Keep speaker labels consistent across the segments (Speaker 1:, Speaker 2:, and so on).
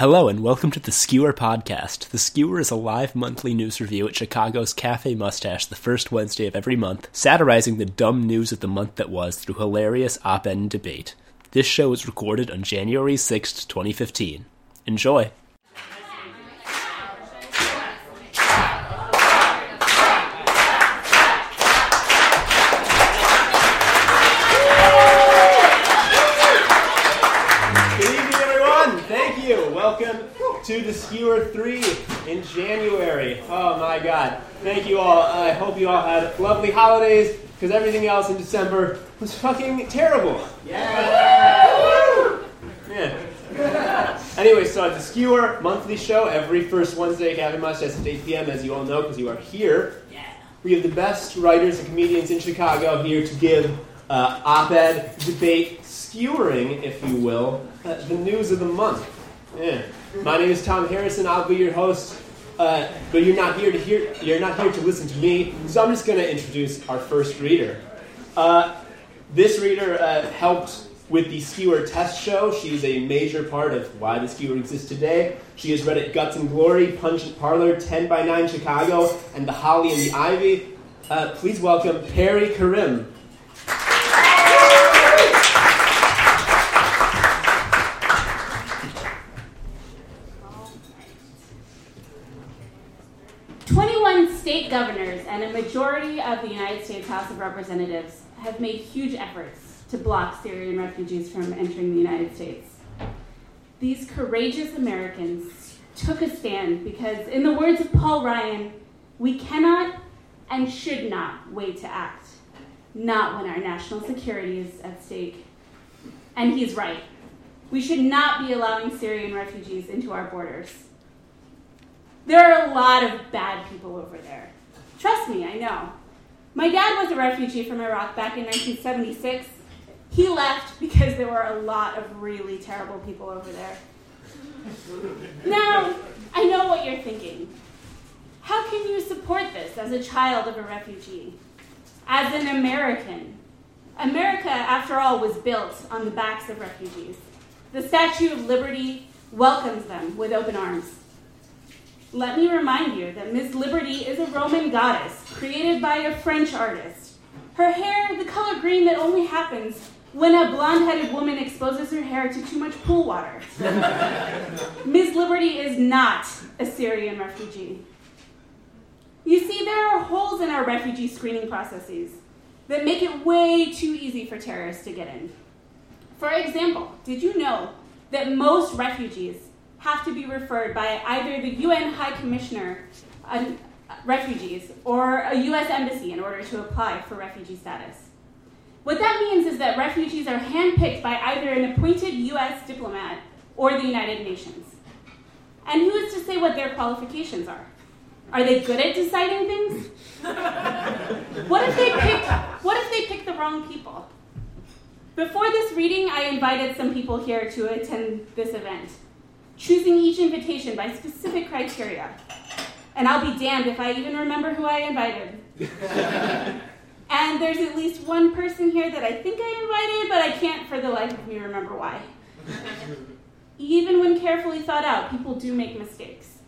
Speaker 1: Hello and welcome to the Skewer Podcast. The Skewer is a live monthly news review at Chicago's Cafe Mustache the first Wednesday of every month, satirizing the dumb news of the month that was through hilarious op ed debate. This show was recorded on January 6th, 2015. Enjoy!
Speaker 2: Skewer 3 in January. Oh my God. Thank you all. I hope you all had lovely holidays because everything else in December was fucking terrible. Yeah. Anyway, so it's a Skewer monthly show every first Wednesday at Gavin Mustache at 8 p.m. As you all know, because you are here. Yeah. We have the best writers and comedians in Chicago here to give uh, op-ed, debate, skewering, if you will, uh, the news of the month. Yeah. My name is Tom Harrison. I'll be your host. Uh, but you're not here to hear. You're not here to listen to me. So I'm just going to introduce our first reader. Uh, this reader uh, helped with the Skewer Test Show. She's a major part of why the Skewer exists today. She has read at Guts and Glory, Pungent Parlor, 10 by 9 Chicago, and The Holly and the Ivy. Uh, please welcome Pari Karim.
Speaker 3: Governors and a majority of the United States House of Representatives have made huge efforts to block Syrian refugees from entering the United States. These courageous Americans took a stand because, in the words of Paul Ryan, we cannot and should not wait to act, not when our national security is at stake. And he's right. We should not be allowing Syrian refugees into our borders. There are a lot of bad people over there. Trust me, I know. My dad was a refugee from Iraq back in 1976. He left because there were a lot of really terrible people over there. Now, I know what you're thinking. How can you support this as a child of a refugee? As an American? America, after all, was built on the backs of refugees. The Statue of Liberty welcomes them with open arms. Let me remind you that Miss Liberty is a Roman goddess created by a French artist. Her hair, the color green that only happens when a blonde headed woman exposes her hair to too much pool water. Miss Liberty is not a Syrian refugee. You see, there are holes in our refugee screening processes that make it way too easy for terrorists to get in. For example, did you know that most refugees have to be referred by either the UN High Commissioner on refugees or a US embassy in order to apply for refugee status? What that means is that refugees are handpicked by either an appointed US diplomat or the United Nations. And who is to say what their qualifications are? Are they good at deciding things? what if they pick what if they pick the wrong people? Before this reading, I invited some people here to attend this event, choosing each invitation by specific criteria. And I'll be damned if I even remember who I invited. and there's at least one person here that I think I invited, but I can't for the life of me remember why. even when carefully thought out, people do make mistakes.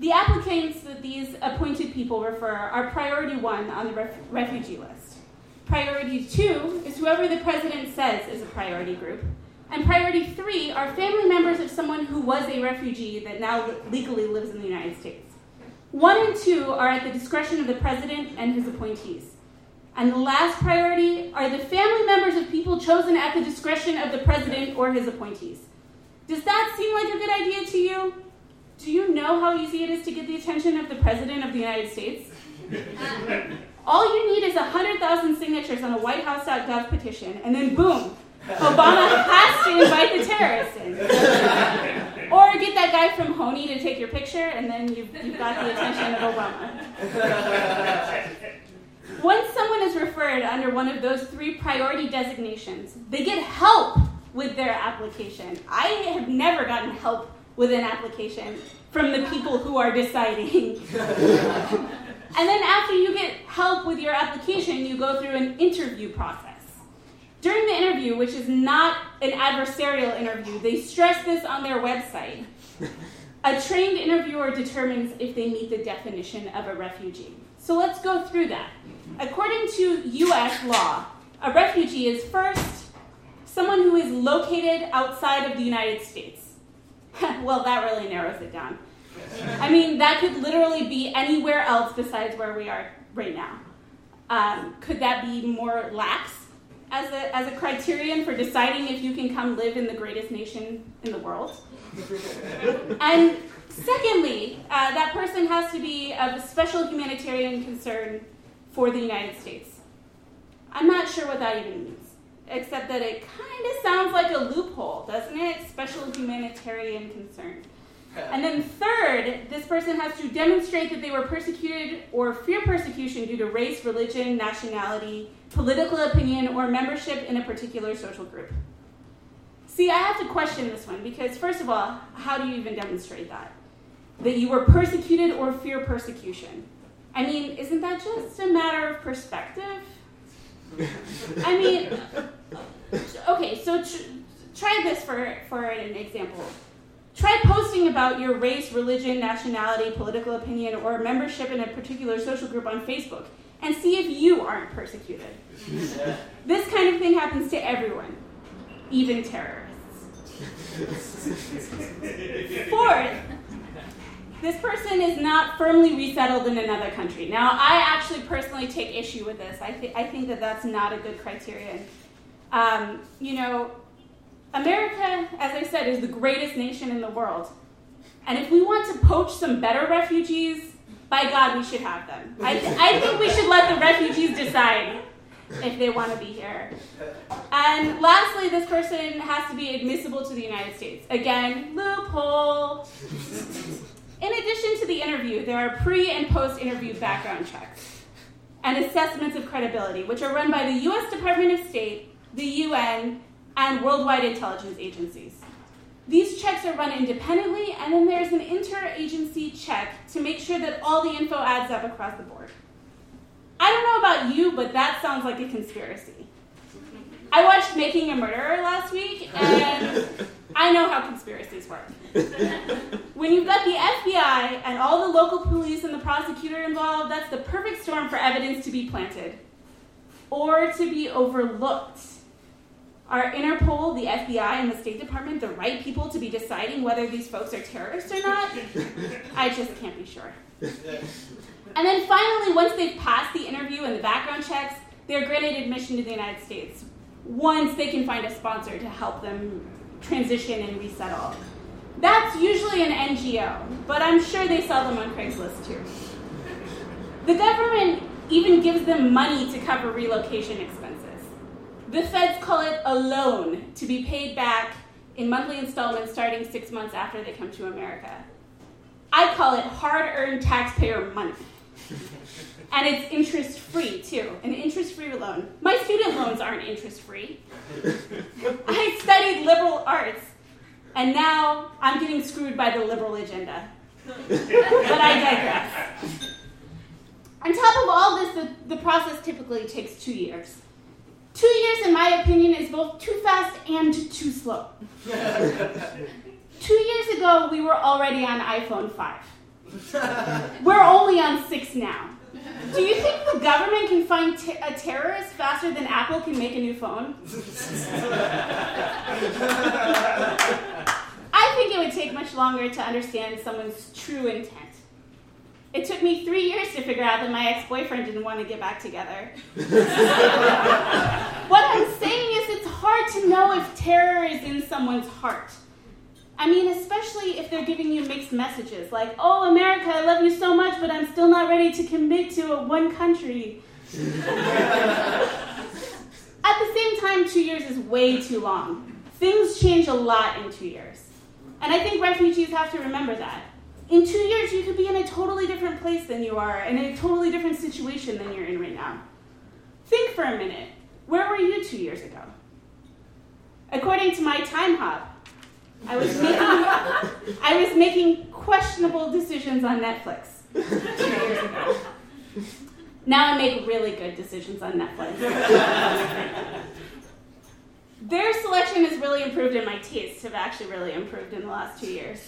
Speaker 3: The applicants that these appointed people refer are priority one on the ref- refugee list. Priority two is whoever the president says is a priority group. And priority three are family members of someone who was a refugee that now legally lives in the United States. One and two are at the discretion of the president and his appointees. And the last priority are the family members of people chosen at the discretion of the president or his appointees. Does that seem like a good idea to you? Do you know how easy it is to get the attention of the President of the United States? All you need is 100,000 signatures on a WhiteHouse.gov petition, and then boom, Obama has to invite the terrorists in. Or get that guy from Honey to take your picture, and then you've, you've got the attention of Obama. Once someone is referred under one of those three priority designations, they get help with their application. I have never gotten help with an application from the people who are deciding. and then after you get help with your application, you go through an interview process. During the interview, which is not an adversarial interview, they stress this on their website. A trained interviewer determines if they meet the definition of a refugee. So let's go through that. According to US law, a refugee is first someone who is located outside of the United States. well, that really narrows it down. I mean, that could literally be anywhere else besides where we are right now. Um, could that be more lax as a, as a criterion for deciding if you can come live in the greatest nation in the world? and secondly, uh, that person has to be of special humanitarian concern for the United States. I'm not sure what that even means, except that it kind of sounds like a loophole, doesn't it? Special humanitarian concern. And then third, this person has to demonstrate that they were persecuted or fear persecution due to race, religion, nationality, political opinion, or membership in a particular social group. See, I have to question this one because, first of all, how do you even demonstrate that? That you were persecuted or fear persecution? I mean, isn't that just a matter of perspective? I mean, okay, so tr- try this for, for an example. Try posting about your race, religion, nationality, political opinion, or membership in a particular social group on Facebook and see if you aren't persecuted. this kind of thing happens to everyone, even terrorists. Fourth, this person is not firmly resettled in another country. Now, I actually personally take issue with this. I, th- I think that that's not a good criterion. Um, you know, America, as I said, is the greatest nation in the world. And if we want to poach some better refugees, by God, we should have them. I, th- I think we should let the refugees decide if they want to be here. And lastly, this person has to be admissible to the United States. Again, loophole. In addition to the interview, there are pre and post interview background checks and assessments of credibility, which are run by the US Department of State, the UN, and worldwide intelligence agencies. These checks are run independently, and then there's an interagency check to make sure that all the info adds up across the board. I don't know about you, but that sounds like a conspiracy. I watched Making a Murderer last week, and I know how conspiracies work. when you've got the FBI and all the local police and the prosecutor involved, that's the perfect storm for evidence to be planted or to be overlooked. Are Interpol, the FBI, and the State Department the right people to be deciding whether these folks are terrorists or not? I just can't be sure. And then finally, once they've passed the interview and the background checks, they're granted admission to the United States once they can find a sponsor to help them transition and resettle. That's usually an NGO, but I'm sure they sell them on Craigslist too. The government even gives them money to cover relocation expenses. The feds call it a loan to be paid back in monthly installments starting six months after they come to America. I call it hard earned taxpayer money. And it's interest free too, an interest free loan. My student loans aren't interest free. I studied liberal arts, and now I'm getting screwed by the liberal agenda. but I digress. On top of all this, the, the process typically takes two years. Two years, in my opinion, is both too fast and too slow. Two years ago, we were already on iPhone 5. We're only on 6 now. Do you think the government can find a terrorist faster than Apple can make a new phone? I think it would take much longer to understand someone's true intent. It took me three years to figure out that my ex boyfriend didn't want to get back together. what I'm saying is, it's hard to know if terror is in someone's heart. I mean, especially if they're giving you mixed messages like, oh, America, I love you so much, but I'm still not ready to commit to a one country. At the same time, two years is way too long. Things change a lot in two years. And I think refugees have to remember that. In two years, you could be in a totally different place than you are, and in a totally different situation than you're in right now. Think for a minute. Where were you two years ago? According to my Timehop, I was making I was making questionable decisions on Netflix two years ago. Now I make really good decisions on Netflix. Their selection has really improved, and my tastes have actually really improved in the last two years.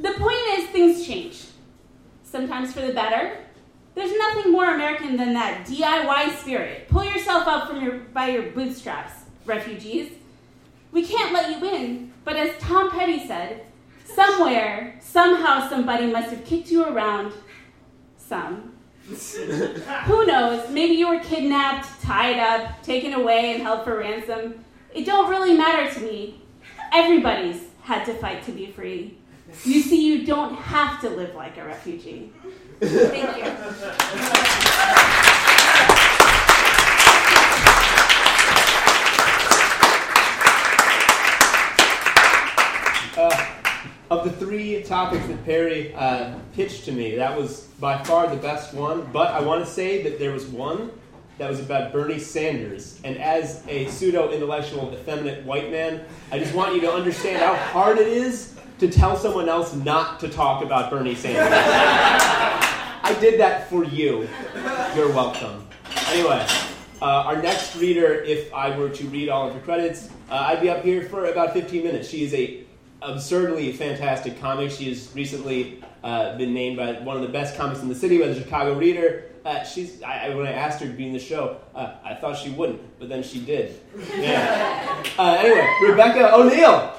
Speaker 3: The point is, things change. Sometimes for the better. There's nothing more American than that DIY spirit. Pull yourself up from your, by your bootstraps, refugees. We can't let you in, but as Tom Petty said, somewhere, somehow, somebody must have kicked you around some. Who knows? Maybe you were kidnapped, tied up, taken away, and held for ransom. It don't really matter to me. Everybody's had to fight to be free. You see, you don't have to live like a refugee. Thank you.
Speaker 2: Uh, of the three topics that Pari uh, pitched to me, that was by far the best one. But I want to say that there was one that was about Bernie Sanders. And as a pseudo intellectual, effeminate white man, I just want you to understand how hard it is to tell someone else not to talk about Bernie Sanders. I did that for you. You're welcome. Anyway, uh, our next reader, if I were to read all of her credits, uh, I'd be up here for about 15 minutes. She is a absurdly fantastic comic. She has recently uh, been named by one of the best comics in the city by the Chicago Reader. Uh, she's I, when I asked her to be in the show, uh, I thought she wouldn't, but then she did. Yeah. Uh, anyway, Rebecca O'Neal.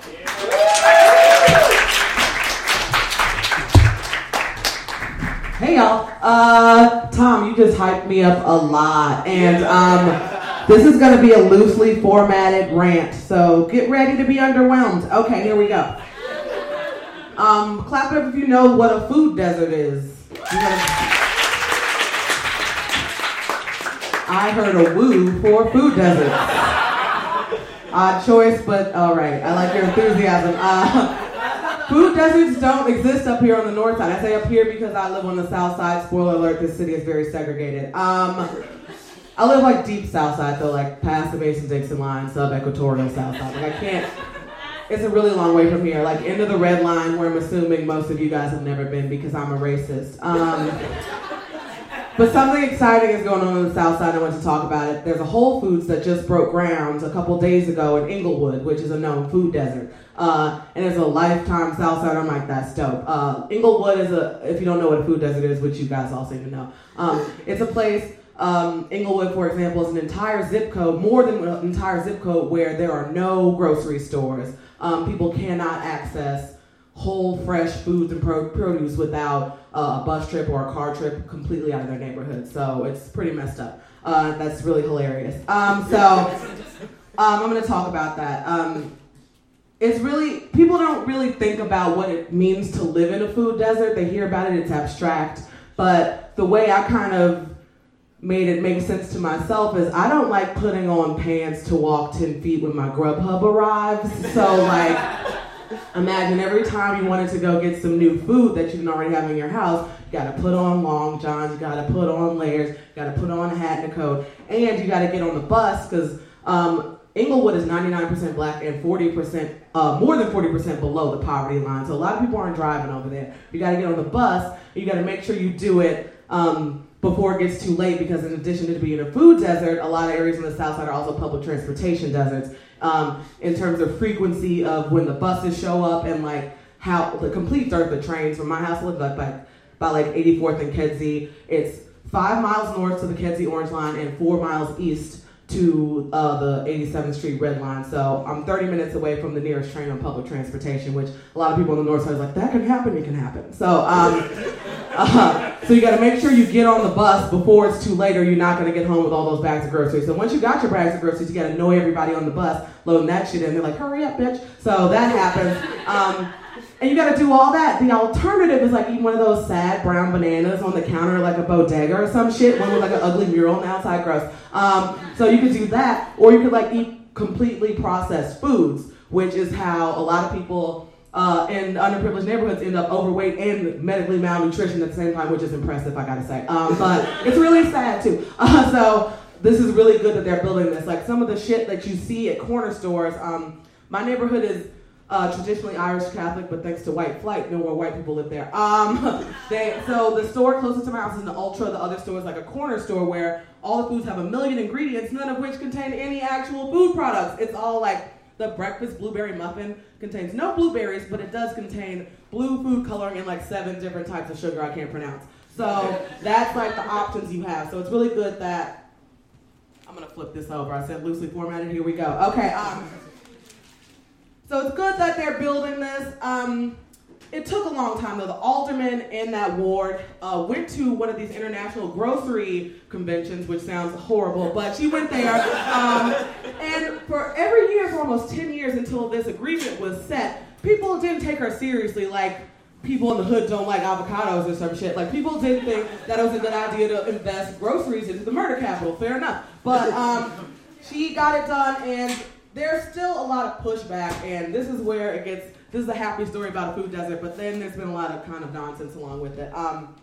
Speaker 4: Hey y'all. Uh, Tom, you just hyped me up a lot, and um, this is going to be a loosely formatted rant. So get ready to be underwhelmed. Okay, here we go. Um, clap it up if you know what a food desert is. I heard a woo for food desert. Odd choice, but all right. I like your enthusiasm. Uh, Food deserts don't exist up here on the north side. I say up here because I live on the south side. Spoiler alert, this city is very segregated. Um, I live like deep south side, though, like past the Mason Dixon line, sub equatorial south side. Like I can't, it's a really long way from here. Like into the red line, where I'm assuming most of you guys have never been because I'm a racist. Um, but something exciting is going on on the south side. I want to talk about it. There's a Whole Foods that just broke ground a couple days ago in Englewood, which is a known food desert. Uh, and it's a lifetime south side. I'm like, that's dope. Uh, Englewood is a, if you don't know what a food desert is, which you guys all seem to know, um, it's a place. Um, Englewood, for example, is an entire zip code, more than an entire zip code, where there are no grocery stores. Um, people cannot access whole fresh foods and produce without uh, a bus trip or a car trip completely out of their neighborhood. So it's pretty messed up. Uh, that's really hilarious. Um, so um, I'm going to talk about that. Um, it's really people don't really think about what it means to live in a food desert. They hear about it; it's abstract. But the way I kind of made it make sense to myself is I don't like putting on pants to walk 10 feet when my Grubhub arrives. So, like, Imagine every time you wanted to go get some new food that you didn't already have in your house, you gotta put on long johns, you gotta put on layers, you gotta put on a hat and a coat, and you gotta get on the bus because um, Englewood is 99% black and 40%, uh, more than 40% below the poverty line. So a lot of people aren't driving over there. You gotta get on the bus, you gotta make sure you do it um, before it gets too late because in addition to being a food desert, a lot of areas in the south side are also public transportation deserts um, in terms of frequency of when the buses show up and like how the complete dearth of trains from my house live like by, by like 84th and Kedzie. It's five miles north to the Kedzie Orange Line and four miles east to uh, the 87th Street Red Line. So I'm 30 minutes away from the nearest train on public transportation, which a lot of people on the north side is like, that can happen, it can happen. So, um, uh, so you got to make sure you get on the bus before it's too late, or you're not going to get home with all those bags of groceries. So once you got your bags of groceries, you got to know everybody on the bus, loading that shit in. They're like, hurry up, bitch. So that happens. Um, and you got to do all that. The alternative is like eating one of those sad brown bananas on the counter, like a bodega or some shit, one with like an ugly mural on the outside, gross. Um, so you could do that, or you could like eat completely processed foods, which is how a lot of people uh, in underprivileged neighborhoods end up overweight and medically malnutrition at the same time, which is impressive, I gotta say. Um, but it's really sad too. Uh, so this is really good that they're building this. Like some of the shit that you see at corner stores. Um, my neighborhood is uh, traditionally Irish Catholic, but thanks to white flight, no more white people live there. Um, they, so the store closest to my house is an Ultra. The other store is like a corner store where all the foods have a million ingredients, none of which contain any actual food products. It's all like the breakfast blueberry muffin contains no blueberries, but it does contain blue food coloring and like seven different types of sugar I can't pronounce. So that's like the options you have. So it's really good that I'm gonna flip this over. I said loosely formatted. Here we go. Okay. Um, so it's good that they're building this. Um, it took a long time though. The alderman in that ward uh, went to one of these international grocery conventions, which sounds horrible, but she went there. Um, and for every year, for almost 10 years until this agreement was set, people didn't take her seriously. Like, people in the hood don't like avocados or some shit. Like, people didn't think that it was a good idea to invest groceries into the murder capital. Fair enough. But um, she got it done, and there's still a lot of pushback, and this is where it gets. This is a happy story about a food desert, but then there's been a lot of kind of nonsense along with it. Um,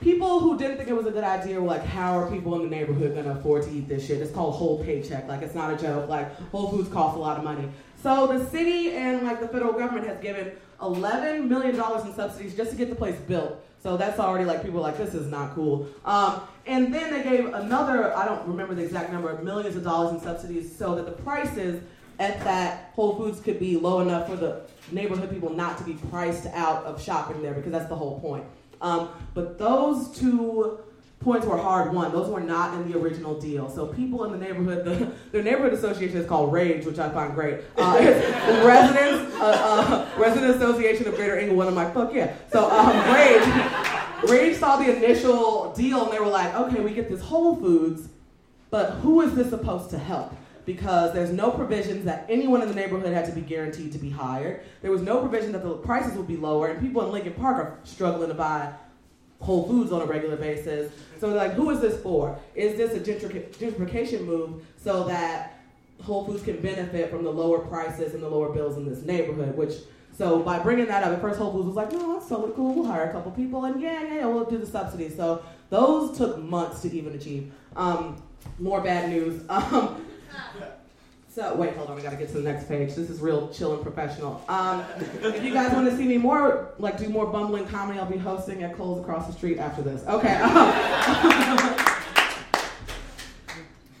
Speaker 4: people who didn't think it was a good idea were like, how are people in the neighborhood gonna afford to eat this shit? It's called whole paycheck. Like, it's not a joke. Like, Whole Foods costs a lot of money. So the city and like the federal government has given 11 million dollars in subsidies just to get the place built. So that's already like people like this is not cool. Um, and then they gave another I don't remember the exact number of millions of dollars in subsidies so that the prices at that Whole Foods could be low enough for the neighborhood people not to be priced out of shopping there because that's the whole point. Um, but those two points were hard won. Those were not in the original deal. So people in the neighborhood, the, the neighborhood association is called RAGE, which I find great. Uh, it's Residents uh, uh, Resident Association of Greater Englewood. I'm like, fuck yeah. So um, RAGE, RAGE saw the initial deal and they were like, okay, we get this Whole Foods, but who is this supposed to help? Because there's no provisions that anyone in the neighborhood had to be guaranteed to be hired. There was no provision that the prices would be lower, and people in Lincoln Park are struggling to buy Whole Foods on a regular basis. So like, who is this for? Is this a gentrification move so that Whole Foods can benefit from the lower prices and the lower bills in this neighborhood? Which so by bringing that up, at first Whole Foods was like, no, that's totally cool. We'll hire a couple people and yeah, yeah, we'll do the subsidies. So those took months to even achieve. Um, more bad news. Um, so wait, hold on. We gotta get to the next page. This is real chill and professional. Um, if you guys want to see me more, like do more bumbling comedy, I'll be hosting at Cole's across the street after this. Okay.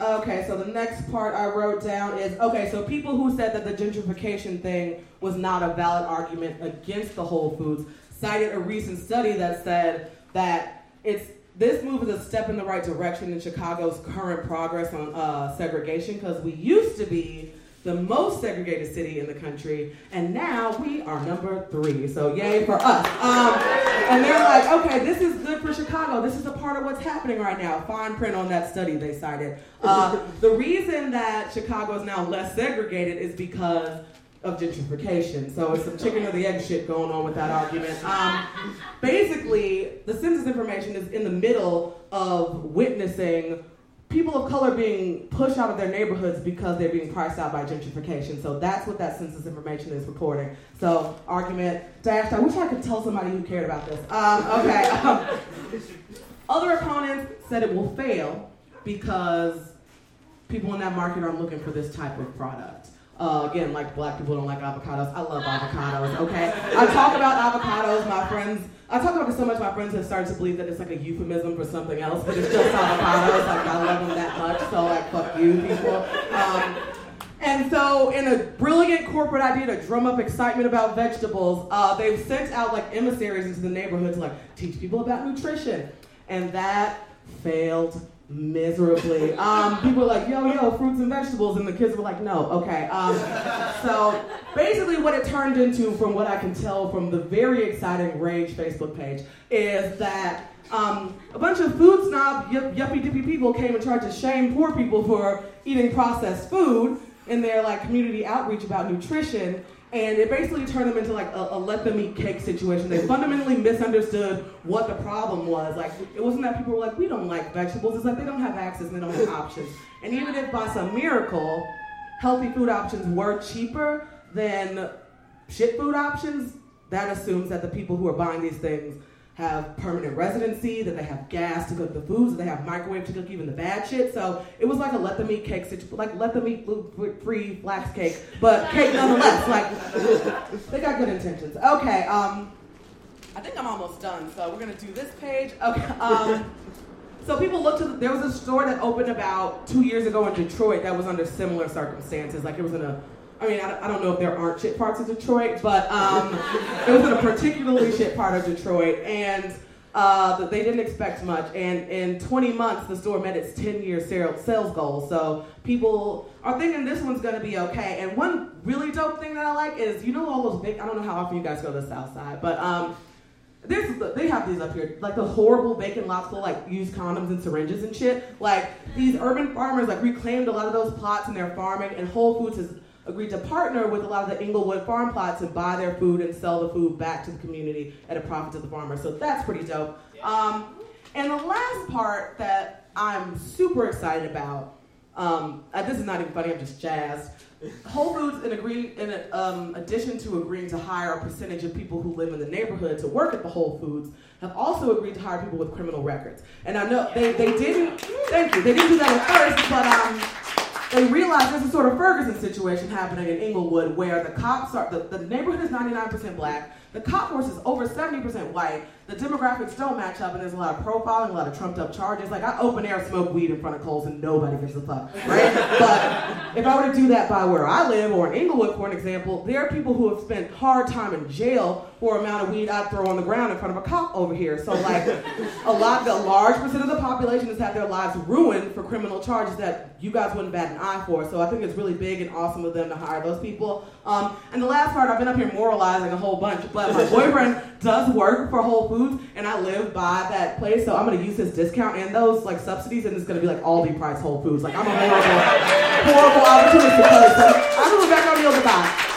Speaker 4: okay. So the next part I wrote down is okay. So people who said that the gentrification thing was not a valid argument against the Whole Foods cited a recent study that said that it's this move is a step in the right direction in Chicago's current progress on uh, segregation because we used to be the most segregated city in the country, and now we are number three. So yay for us. Um, and they're like, okay, this is good for Chicago. This is a part of what's happening right now. Fine print on that study they cited. Uh, the reason that Chicago is now less segregated is because of gentrification. So it's some chicken or the egg shit going on with that argument. Um, basically, the census information is in the middle of witnessing people of color being pushed out of their neighborhoods because they're being priced out by gentrification. So that's what that census information is reporting. So argument dashed. I wish I could tell somebody who cared about this. Um, okay. Um, other opponents said it will fail because people in that market aren't looking for this type of product. Uh, again, like black people don't like avocados. I love avocados, okay? I talk about avocados, my friends, I talk about it so much, my friends have started to believe that it's like a euphemism for something else, but it's just avocados. Like, I love them that much, so like, fuck you, people. Um, and so, in a brilliant corporate idea to drum up excitement about vegetables, uh, they've sent out like emissaries into the neighborhood to like teach people about nutrition. And that failed miserably. Um, people were like, yo, yo, fruits and vegetables, and the kids were like, no, okay. Um, so basically, what it turned into, from what I can tell from the very exciting Rage Facebook page, is that um, a bunch of food snob, yuppie dippy people came and tried to shame poor people for eating processed food in their like community outreach about nutrition and it basically turned them into like a, a, let them eat cake situation. They fundamentally misunderstood what the problem was. Like it wasn't that people were like, we don't like vegetables. It's like they don't have access and they don't have options. And even if by some miracle, healthy food options were cheaper than shit food options, that assumes that the people who are buying these things have permanent residency, that they have gas to cook the foods, that they have microwave to cook even the bad shit. So it was like a let them eat cake, like let them eat free flax cake, but cake nonetheless. Like they got good intentions. Okay, um, I think I'm almost done, so we're gonna do this page. Okay. Um, so people looked to the, there was a store that opened about two years ago in Detroit that was under similar circumstances. Like it was in a I mean, I, I, don't know if there aren't shit parts of Detroit, but um, it was in a particularly shit part of Detroit, and uh, they didn't expect much. And in 20 months, the store met its 10-year sales goal. So people are thinking this one's gonna be okay. And one really dope thing that I like is, you know, all those big. I don't know how often you guys go to the South Side, but um, this they have these up here, like the horrible vacant lots full like used condoms and syringes and shit. Like these urban farmers like reclaimed a lot of those plots in their farming, and Whole Foods has agreed to partner with a lot of the Englewood farm plots and buy their food and sell the food back to the community at a profit to the farmer. So that's pretty dope. Um, and the last part that I'm super excited about, um, uh, this is not even funny, I'm just jazzed. Whole Foods, in, agree, in um, addition to agreeing to hire a percentage of people who live in the neighborhood to work at the Whole Foods, have also agreed to hire people with criminal records. And I know they, they didn't, thank you, they didn't do that at first, but um, they realize there's a sort of Ferguson situation happening in Englewood where the cops are, the, the neighborhood is 99% black, the cop force is over 70% white, the demographics don't match up, and there's a lot of profiling, a lot of trumped up charges. Like, I open air smoke weed in front of Cole's and nobody gives a fuck, right? but if I were to do that by where I live or in Englewood, for an example, there are people who have spent hard time in jail for amount of weed I'd throw on the ground in front of a cop over here. So, like, a lot, a large percent of the population has had their lives ruined for criminal charges that you guys wouldn't bat an eye for. So, I think it's really big and awesome of them to hire those people. Um, and the last part, I've been up here moralizing a whole bunch, but my boyfriend does work for Whole Foods, and I live by that place, so I'm gonna use his discount and those like subsidies, and it's gonna be like Aldi price Whole Foods. Like I'm a horrible, horrible opportunity person. I'm gonna back on the other side.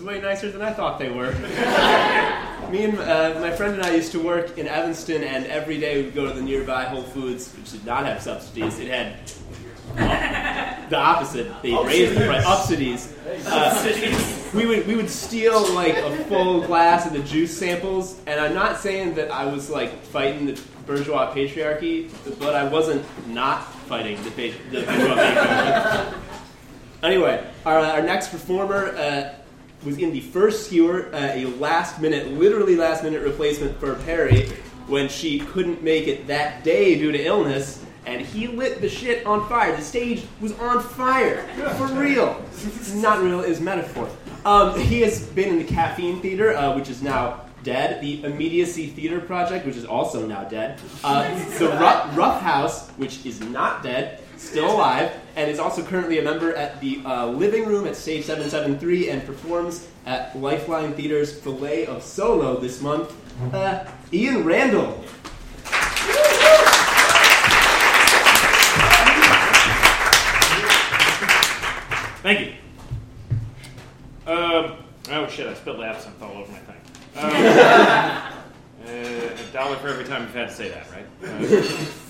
Speaker 2: Way nicer than I thought they were. Me and uh, my friend and I used to work in Evanston, and every day we'd go to the nearby Whole Foods, which did not have subsidies. It had the opposite. They raised the price. Upsidies. Uh, we would we would steal like a full glass of the juice samples, and I'm not saying that I was like fighting the bourgeois patriarchy, but I wasn't not fighting the, the bourgeois patriarchy. Anyway, our, our next performer. Uh, was in the first skewer, uh, a last minute, literally last minute replacement for Pari when she couldn't make it that day due to illness, and he lit the shit on fire. The stage was on fire. For real. Not real, is metaphor. Um, he has been in the Caffeine Theater, uh, which is now dead. The Immediacy Theater Project, which is also now dead. Uh, the Rough House, which is not dead still alive, and is also currently a member at the uh, Living Room at Stage 773 and performs at Lifeline Theater's Filet of Solo this month. Uh, Ian Randall.
Speaker 5: Thank you. Um, oh shit, I spilled absinthe all over my thing. Um, uh, a dollar for every time you've had to say that, right?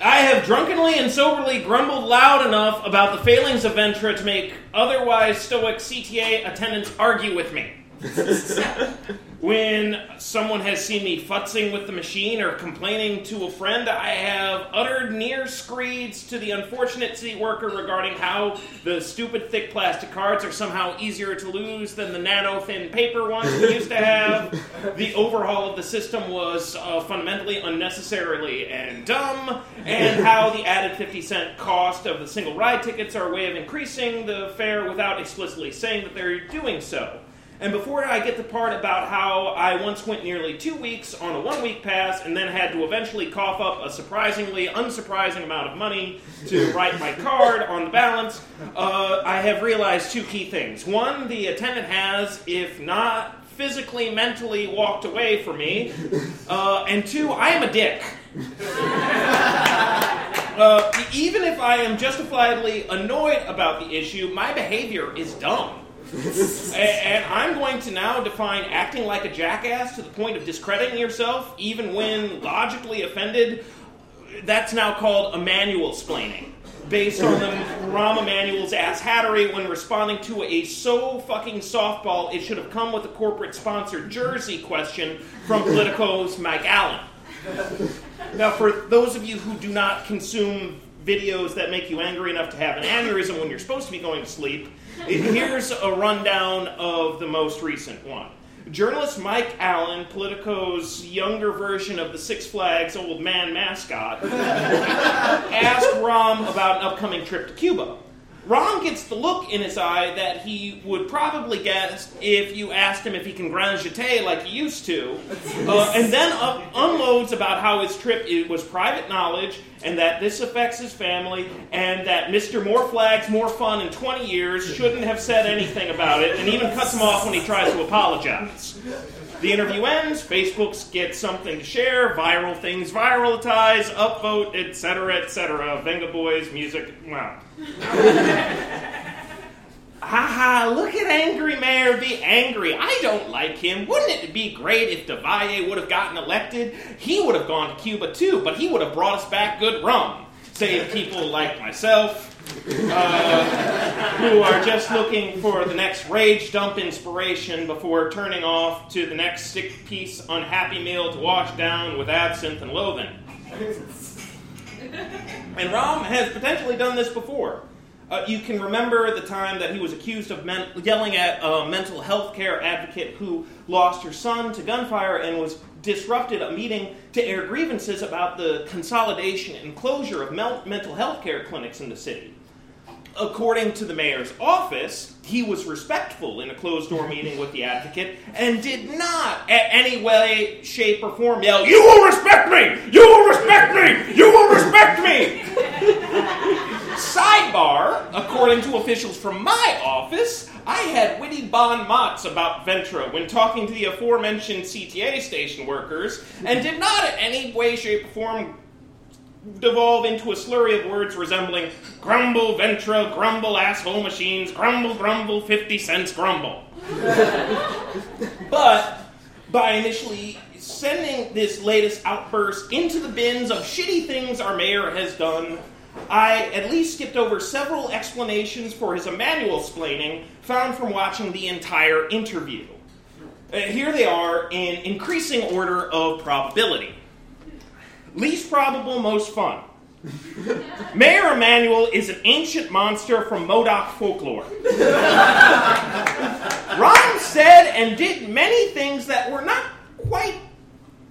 Speaker 5: I have drunkenly and soberly grumbled loud enough about the failings of Ventra to make otherwise stoic CTA attendants argue with me. when someone has seen me futzing with the machine or complaining to a friend, I have uttered near screeds to the unfortunate city worker regarding how the stupid thick plastic cards are somehow easier to lose than the nano thin paper ones we used to have. The overhaul of the system was uh, fundamentally unnecessarily and dumb, and how the added 50 cent cost of the single ride tickets are a way of increasing the fare without explicitly saying that they're doing so. And before I get the part about how I once went nearly two weeks on a one week pass and then had to eventually cough up a surprisingly unsurprising amount of money to write my card on the balance, uh, I have realized two key things. One, the attendant has, if not physically, mentally walked away from me. Uh, and two, I am a dick. Uh, even if I am justifiably annoyed about the issue, my behavior is dumb. A- and I'm going to now define acting like a jackass to the point of discrediting yourself, even when logically offended. That's now called Emanuel splaining. Based on the Rahm Emanuel's ass hattery when responding to a so fucking softball, it should have come with a corporate sponsored jersey question from Politico's Mike Allen. Now, for those of you who do not consume videos that make you angry enough to have an aneurysm when you're supposed to be going to sleep, here's a rundown of the most recent one. Journalist Mike Allen, Politico's younger version of the Six Flags old man mascot, asked Rahm about an upcoming trip to Cuba. Rahm gets the look in his eye that he would probably get if you asked him if he can grand jeté like he used to, uh, and then up, unloads about how his trip it was private knowledge and that this affects his family, and that Mr. More Flags, More Fun in 20 years shouldn't have said anything about it, and even cuts him off when he tries to apologize. The interview ends, Facebook gets something to share, viral things viralize. upvote, etc., etc. Vengaboys, music, wow. Haha, look at Angry Mayor be angry. I don't like him. Wouldn't it be great if Del Valle would have gotten elected? He would have gone to Cuba too, but he would have brought us back good rum. Saying people like myself, uh, who are just looking for the next rage dump inspiration before turning off to the next sick piece unhappy meal to wash down with absinthe and loathing. And Rahm has potentially done this before. Uh, you can remember the time that he was accused of men- yelling at a mental health care advocate who lost her son to gunfire and was disrupted a meeting to air grievances about the consolidation and closure of mental health care clinics in the city. According to the mayor's office, he was respectful in a closed door meeting with the advocate and did not, at any way, shape, or form yell, You will respect me! You will respect me! You will respect me! Sidebar, according to officials from my office, I had witty bon mots about Ventra when talking to the aforementioned CTA station workers and did not in any way, shape, or form devolve into a slurry of words resembling grumble, Ventra, grumble, asshole machines, grumble, grumble, 50 cents, grumble. but by initially sending this latest outburst into the bins of shitty things our mayor has done, I at least skipped over several explanations for his Emanuel splaining found from watching the entire interview. Uh, here they are in increasing order of probability. Least probable, most fun. Mayor Emanuel is an ancient monster from Modoc folklore. Rahm said and did many things that were not quite,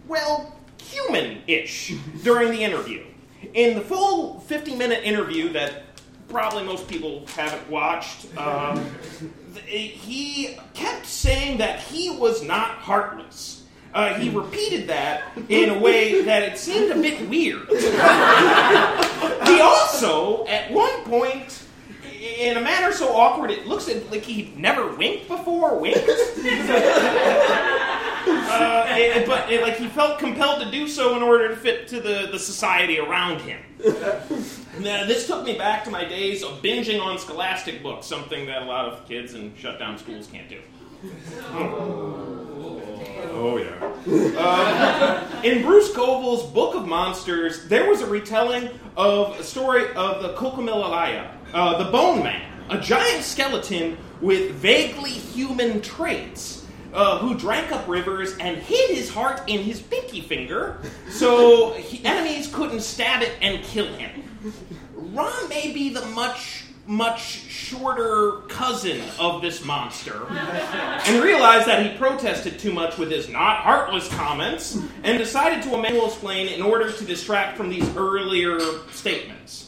Speaker 5: well, human ish during the interview. In the full 50 minute interview that probably most people haven't watched, um, he kept saying that he was not heartless. Uh, he repeated that in a way that it seemed a bit weird. he also, at one point, in a manner so awkward it looks like he'd never winked before, winked. Uh, it- but it, like he felt compelled to do so in order to fit to the, the society around him. Now, this took me back to my days of binging on scholastic books, something that a lot of kids in shut down schools can't do. Oh, yeah. Um, in Bruce Coville's Book of Monsters, there was a retelling of a story of the Kokomilalaya, uh, the Bone Man, a giant skeleton with vaguely human traits. Uh, who drank up rivers and hid his heart in his pinky finger so he, enemies couldn't stab it and kill him. Rahm may be the much, much shorter cousin of this monster and realized that he protested too much with his not heartless comments and decided to Emanuel explain in order to distract from these earlier statements.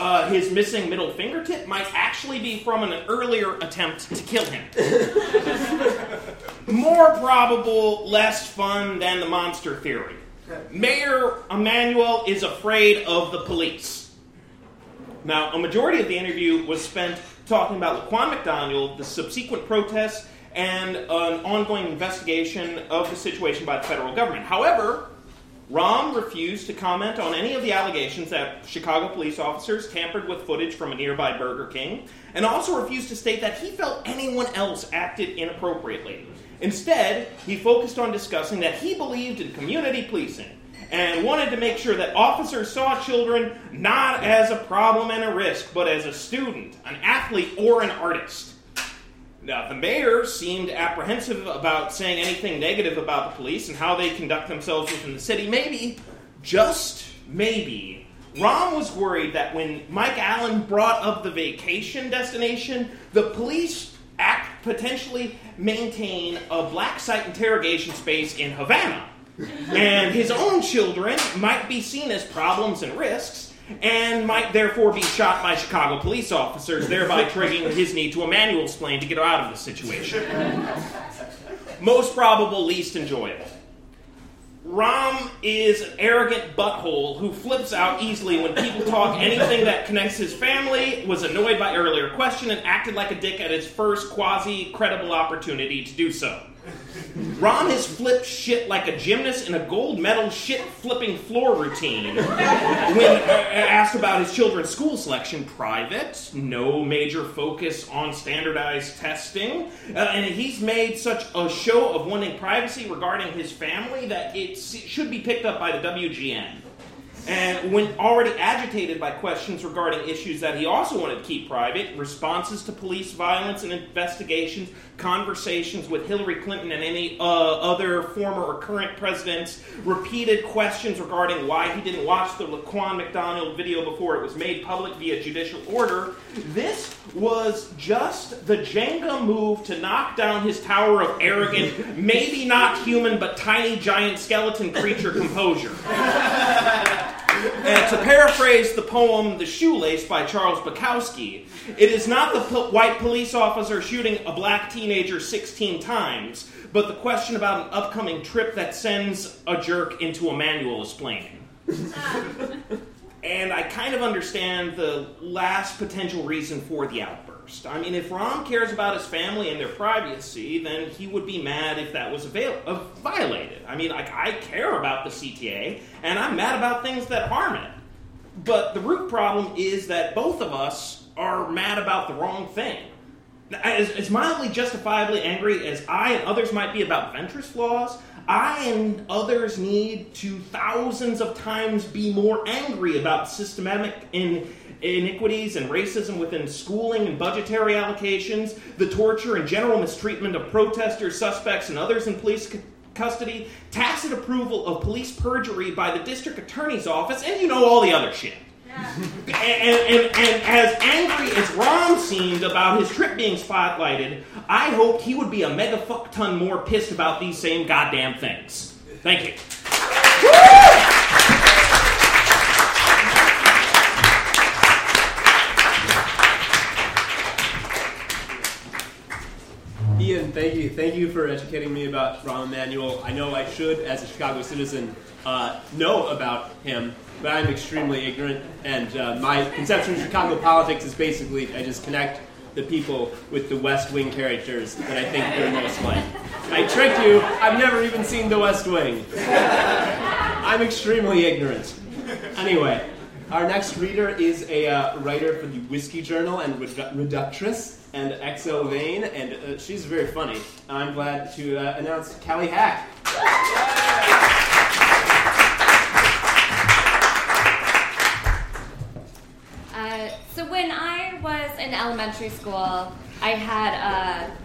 Speaker 5: Uh, his missing middle fingertip might actually be from an earlier attempt to kill him. More probable, less fun than the monster theory. Mayor Emanuel is afraid of the police. Now, a majority of the interview was spent talking about Laquan McDonald, the subsequent protests, and an ongoing investigation of the situation by the federal government. However, Rahm refused to comment on any of the allegations that Chicago police officers tampered with footage from a nearby Burger King, and also refused to state that he felt anyone else acted inappropriately. Instead, he focused on discussing that he believed in community policing and wanted to make sure that officers saw children not as a problem and a risk, but as a student, an athlete, or an artist. Now, the mayor seemed apprehensive about saying anything negative about the police and how they conduct themselves within the city. Maybe, just maybe, Rahm was worried that when Mike Allen brought up the vacation destination, the police act potentially maintain a black site interrogation space in Havana. And his own children might be seen as problems and risks, and might therefore be shot by Chicago police officers, thereby triggering his need to Emanuel explain to get out of the situation. Most probable, least enjoyable. Rahm is an arrogant butthole who flips out easily when people talk anything that connects his family, was annoyed by earlier question, and acted like a dick at his first quasi credible opportunity to do so. Rahm has flipped shit like a gymnast in a gold medal shit flipping floor routine. When uh, asked about his children's school selection, private, no major focus on standardized testing, uh, and he's made such a show of wanting privacy regarding his family that it should be picked up by the WGN. And when already agitated by questions regarding issues that he also wanted to keep private, responses to police violence and investigations, conversations with Hillary Clinton and any uh, other former or current presidents, repeated questions regarding why he didn't watch the Laquan McDonald video before it was made public via judicial order, this was just the Jenga move to knock down his tower of arrogant, maybe not human, but tiny giant skeleton creature composure. And to paraphrase the poem The Shoelace by Charles Bukowski, it is not the po- white police officer shooting a black teenager 16 times, but the question about an upcoming trip that sends a jerk into a manual explaining. and I kind of understand the last potential reason for the outburst. I mean, if Rahm cares about his family and their privacy, then he would be mad if that was avail- uh, violated. I mean, like, I care about the CTA, and I'm mad about things that harm it. But the root problem is that both of us are mad about the wrong thing. As, as mildly justifiably angry as I and others might be about Ventra's flaws, I and others need to thousands of times be more angry about systematic in iniquities and racism within schooling and budgetary allocations, the torture and general mistreatment of protesters, suspects, and others in police custody, tacit approval of police perjury by the district attorney's office, and you know all the other shit. And, and, and, as angry as Rahm seemed about his trip being spotlighted, I hoped he would be a mega fuck ton more pissed about these same goddamn things. Thank you.
Speaker 2: Ian, thank you. Thank you for educating me about Rahm Emanuel. I know I should, as a Chicago citizen, uh, know about him, but I'm extremely ignorant. And uh, my conception of Chicago politics is basically I just connect the people with the West Wing characters that I think they're most like. I tricked you. I've never even seen The West Wing. I'm extremely ignorant. Anyway, our next reader is a uh, writer for the Whiskey Journal and redu- reductress and xoJane, and uh, she's very funny. I'm glad to uh, announce Calle Hack.
Speaker 6: In elementary school, I had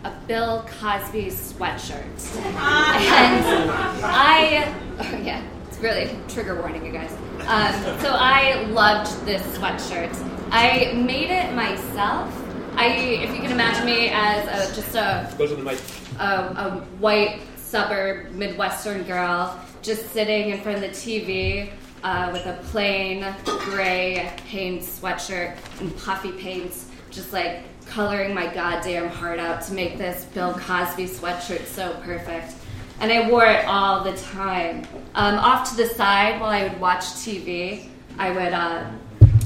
Speaker 6: a, a Bill Cosby sweatshirt, and I, oh yeah, it's really trigger warning, you guys. Um, so I loved this sweatshirt. I made it myself. I, if you can imagine me as a, just a
Speaker 2: Goes on the mic.
Speaker 6: a, a white suburb Midwestern girl just sitting in front of the TV uh, with a plain gray Hanes sweatshirt and puffy paints, just like coloring my goddamn heart out to make this Bill Cosby sweatshirt so perfect. And I wore it all the time. Um, off to the side while I would watch TV, I would uh,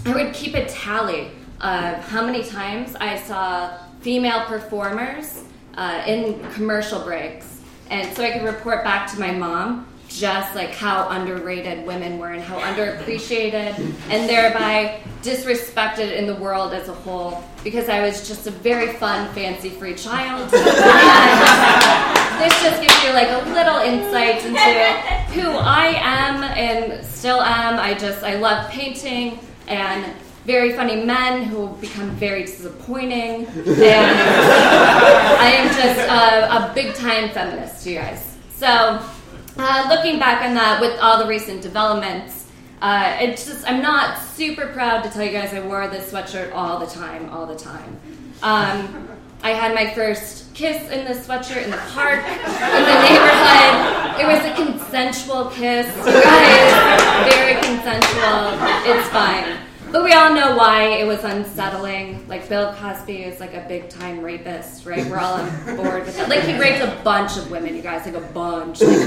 Speaker 6: I would keep a tally of how many times I saw female performers uh, in commercial breaks. And so I could report back to my mom just like how underrated women were and how underappreciated and thereby disrespected in the world as a whole because I was just a very fun, fancy free child. This just gives you like a little insight into who I am and still am. I just, I love painting and very funny men who become very disappointing. And I am just a, a big time feminist, you guys. So, uh, looking back on that with all the recent developments, uh, it's just I'm not super proud to tell you guys I wore this sweatshirt all the time, all the time. Um, I had my first kiss in this sweatshirt in the park, in the neighborhood. It was a consensual kiss, guys. Very consensual. It's fine. But we all know why it was unsettling. Like Bill Cosby is like a big time rapist, right? We're all on board with that. Like he raped a bunch of women, you guys, like a bunch. Like,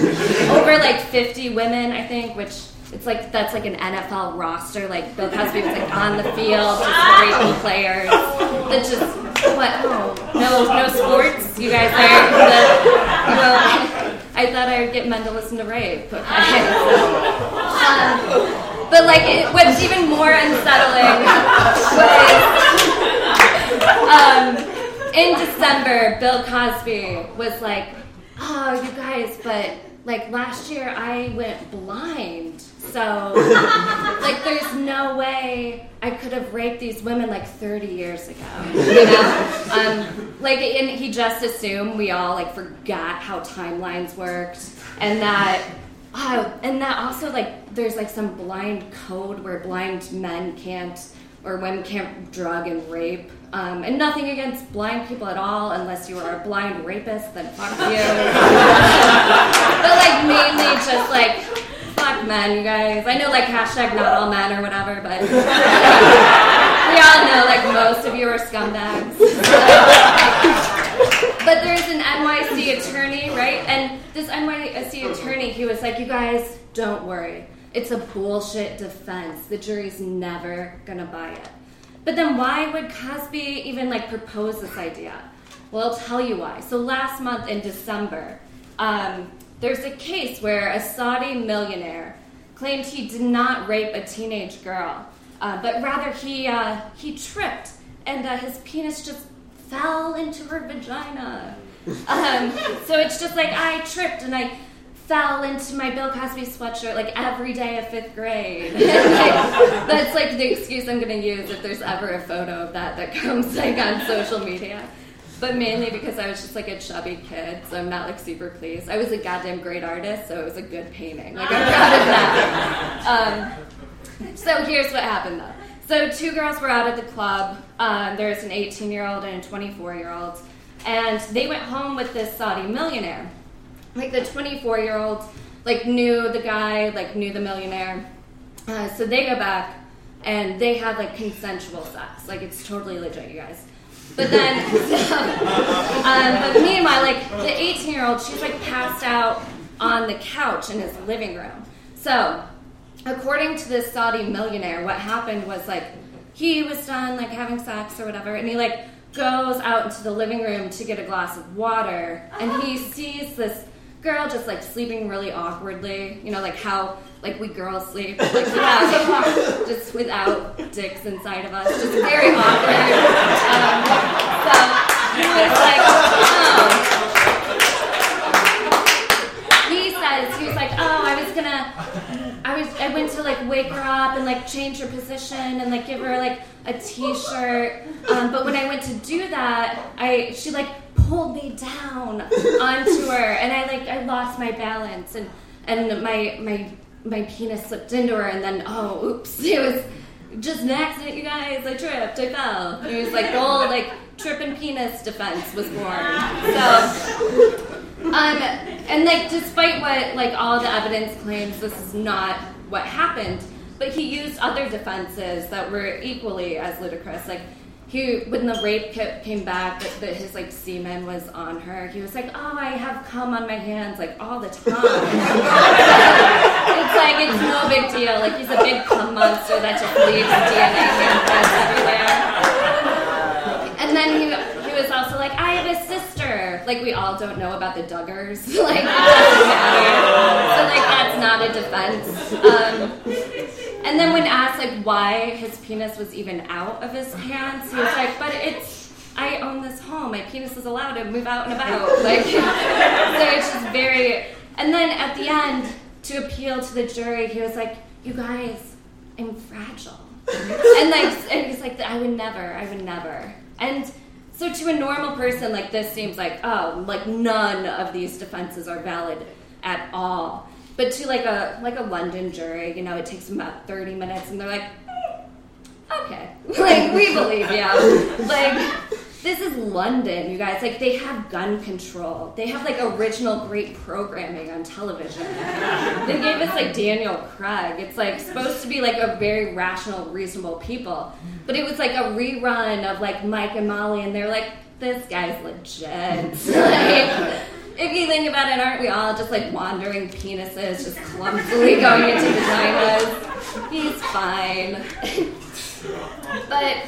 Speaker 6: over like 50 women, I think, which it's like that's like an NFL roster. Like Bill Cosby was like on the field, just raping players. That just what? Oh, no, no sports. You guys the. I thought I would get men to listen to rape. Okay. Um, but like, it, what's even more unsettling was um, in December, Bill Cosby was like, "Oh, you guys, but like last year I went blind, so like there's no way I could have raped these women like 30 years ago, you know? Um, like, and he just assumed we all like forgot how timelines worked, and that Oh, and that also like there's like some blind code where blind men can't or women can't drug and rape. Um, and nothing against blind people at all, unless you are a blind rapist, then fuck you. but like mainly just like fuck men, you guys. I know like hashtag not all men or whatever, but we all know like most of you are scumbags. but there's an NYC attorney, right? And this NYC attorney, he was like, you guys, don't worry. It's a bullshit defense. The jury's never gonna buy it. But then why would Cosby even like propose this idea? Well, I'll tell you why. So last month in December, um, there's a case where a Saudi millionaire claimed he did not rape a teenage girl, uh, but rather he uh, he tripped and uh, his penis just fell into her vagina. Um, so it's just like I tripped and I fell into my Bill Cosby sweatshirt like every day of fifth grade. like, that's like the excuse I'm going to use if there's ever a photo of that that comes like on social media. But mainly because I was just like a chubby kid, so I'm not like super pleased. I was a goddamn great artist, so it was a good painting. Like I'm proud of that. Um, so here's what happened though. So two girls were out at the club. Um, there's an 18 year old and a 24 year old, and they went home with this Saudi millionaire. Like the 24 year old, like knew the guy, like knew the millionaire. Uh, so they go back and they have like consensual sex. Like it's totally legit, you guys. But then, um, but meanwhile, like the 18 year old, she's like passed out on the couch in his living room. So, according to this Saudi millionaire, what happened was like he was done like having sex or whatever, and he like goes out into the living room to get a glass of water, and he sees this girl just like sleeping really awkwardly. You know, like how like we girls sleep, like without, just without dicks inside of us, just very awkward. Um, so he was like, oh. He says he was like, oh, I was gonna, I went to like wake her up and like change her position and like give her like a t-shirt. Um, but when I went to do that, I she like pulled me down onto her, and I like I lost my balance and and my my my penis slipped into her, and then oh, oops, it was just an accident, you guys. I tripped, I fell. It was like the whole like trip and penis defense was born. So, um, and like despite what like all the evidence claims, this is not what happened. But he used other defenses that were equally as ludicrous, like he when the rape kit came back that, that his like semen was on her he was like oh i have cum on my hands like all the time. It's like it's no big deal. Like he's a big cum monster that just leaves dna everywhere. And then he, like, I have a sister. Like we all don't know about the Duggars. like. So like that's not a defense. Um, and then when asked like why his penis was even out of his pants, he was like, but it's I own this home. My penis is allowed to move out and about. Like so it's just very and then at the end, to appeal to the jury, he was like, You guys, I'm fragile. and like and he's like, I would never, I would never. And so to a normal person, like this seems like, oh, like none of these defenses are valid at all. But to like a like a London jury, you know, it takes them about 30 minutes and they're like, "Hmm, okay. like we believe you. Like this is London, you guys. Like they have gun control. They have like original great programming on television. they gave us like Daniel Craig. It's like supposed to be like a very rational, reasonable people. But it was like a rerun of like Mike and Molly and they're like, this guy's legit. like if you think about it, aren't we all just like wandering penises, just clumsily going into vaginas? He's fine. but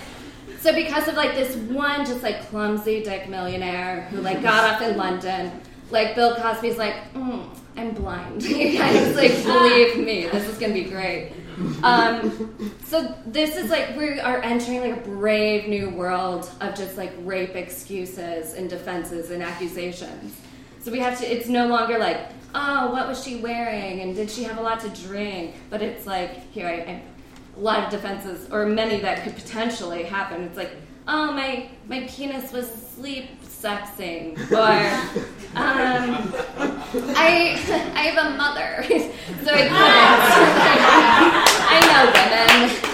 Speaker 6: so because of like this one just like clumsy dick millionaire who like got off in London, like Bill Cosby's like, mm, I'm blind. you guys like believe me, this is gonna be great. Um, so this is like we are entering like a brave new world of just like rape excuses and defenses and accusations. So we have to. It's no longer like, oh, what was she wearing and did she have a lot to drink? But it's like here I, I a lot of defenses, or many that could potentially happen. It's like, oh, my my penis was sleep sexing, or um, I I have a mother, so I couldn't. I know women.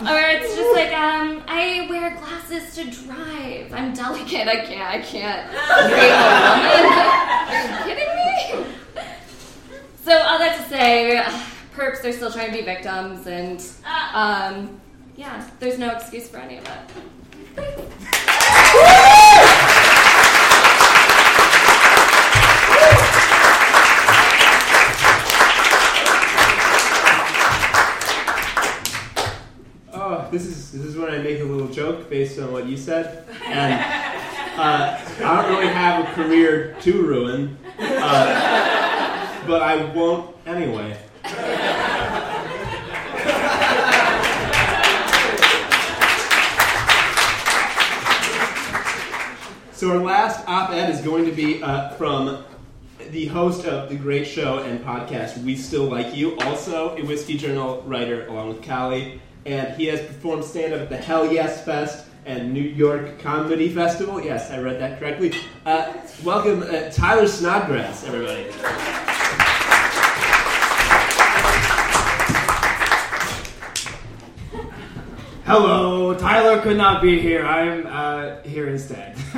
Speaker 6: Or it's just like, um, I wear glasses to drive. I'm delicate. I can't. I can't Are you kidding me? So all that to say perps are still trying to be victims, and um, yeah, there's no excuse for any of it.
Speaker 2: Oh, this is this is when I make a little joke based on what you said, and uh, I don't really have a career to ruin, uh, but I won't anyway. So our last op-ed is going to be uh, from the host of the great show and podcast We Still Like You, also a Whiskey Journal writer along with Calle, and he has performed stand-up at the Hell Yes Fest and New York Comedy Festival. Yes, I read that correctly. Uh, welcome, uh, Tyler Snodgrass, everybody.
Speaker 7: Hello, Tyler could not be here. I'm uh, here instead.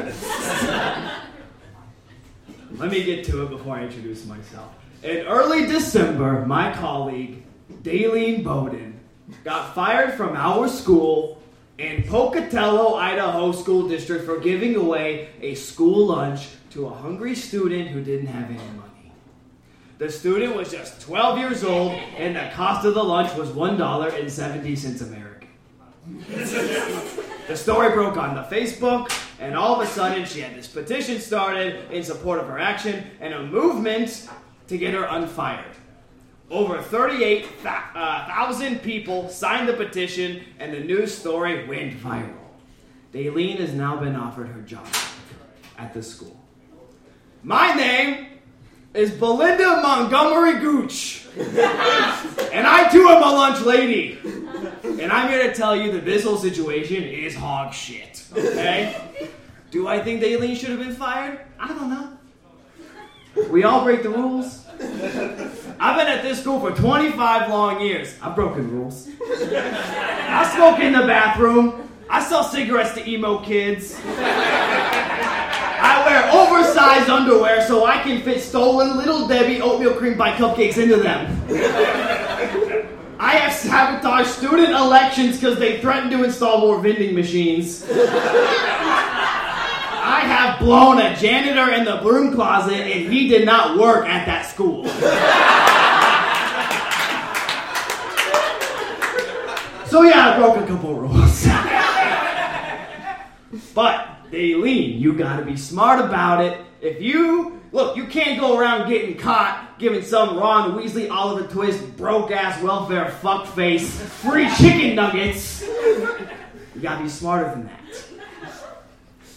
Speaker 7: Let me get to it before I introduce myself. In early December, my colleague, Dalene Bowden, got fired from our school in Pocatello, Idaho School District for giving away a school lunch to a hungry student who didn't have any money. The student was just 12 years old, and the cost of the lunch was $1.70 American. The story broke on the Facebook, and all of a sudden, she had this petition started in support of her action and a movement to get her unfired. Over 38,000 uh, people signed the petition, and the news story went viral. Dalene has now been offered her job at the school. My name is Belinda Montgomery Gooch, and I too am a lunch lady. And I'm here to tell you that this whole situation is hog shit. Okay? Do I think Dalene should have been fired? I don't know. We all break the rules. I've been at this school for 25 long years. I've broken rules. I smoke in the bathroom. I sell cigarettes to emo kids. I wear oversized underwear so I can fit stolen Little Debbie oatmeal cream pie cupcakes into them. I have sabotaged student elections because they threatened to install more vending machines. I have blown a janitor in the broom closet and he did not work at that school. So yeah, I broke a couple rules. but Dalene, you gotta be smart about it. If you look, you can't go around getting caught giving some Ron Weasley, Oliver Twist, broke ass welfare fuckface free chicken nuggets. You gotta be smarter than that.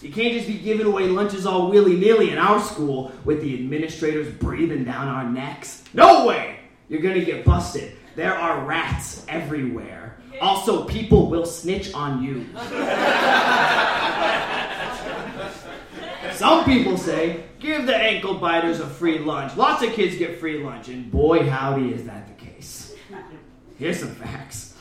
Speaker 7: You can't just be giving away lunches all willy nilly in our school with the administrators breathing down our necks. No way! You're gonna get busted. There are rats everywhere. Also, people will snitch on you. Some people say, give the ankle biters a free lunch. Lots of kids get free lunch, and boy, howdy, is that the case. Here's some facts.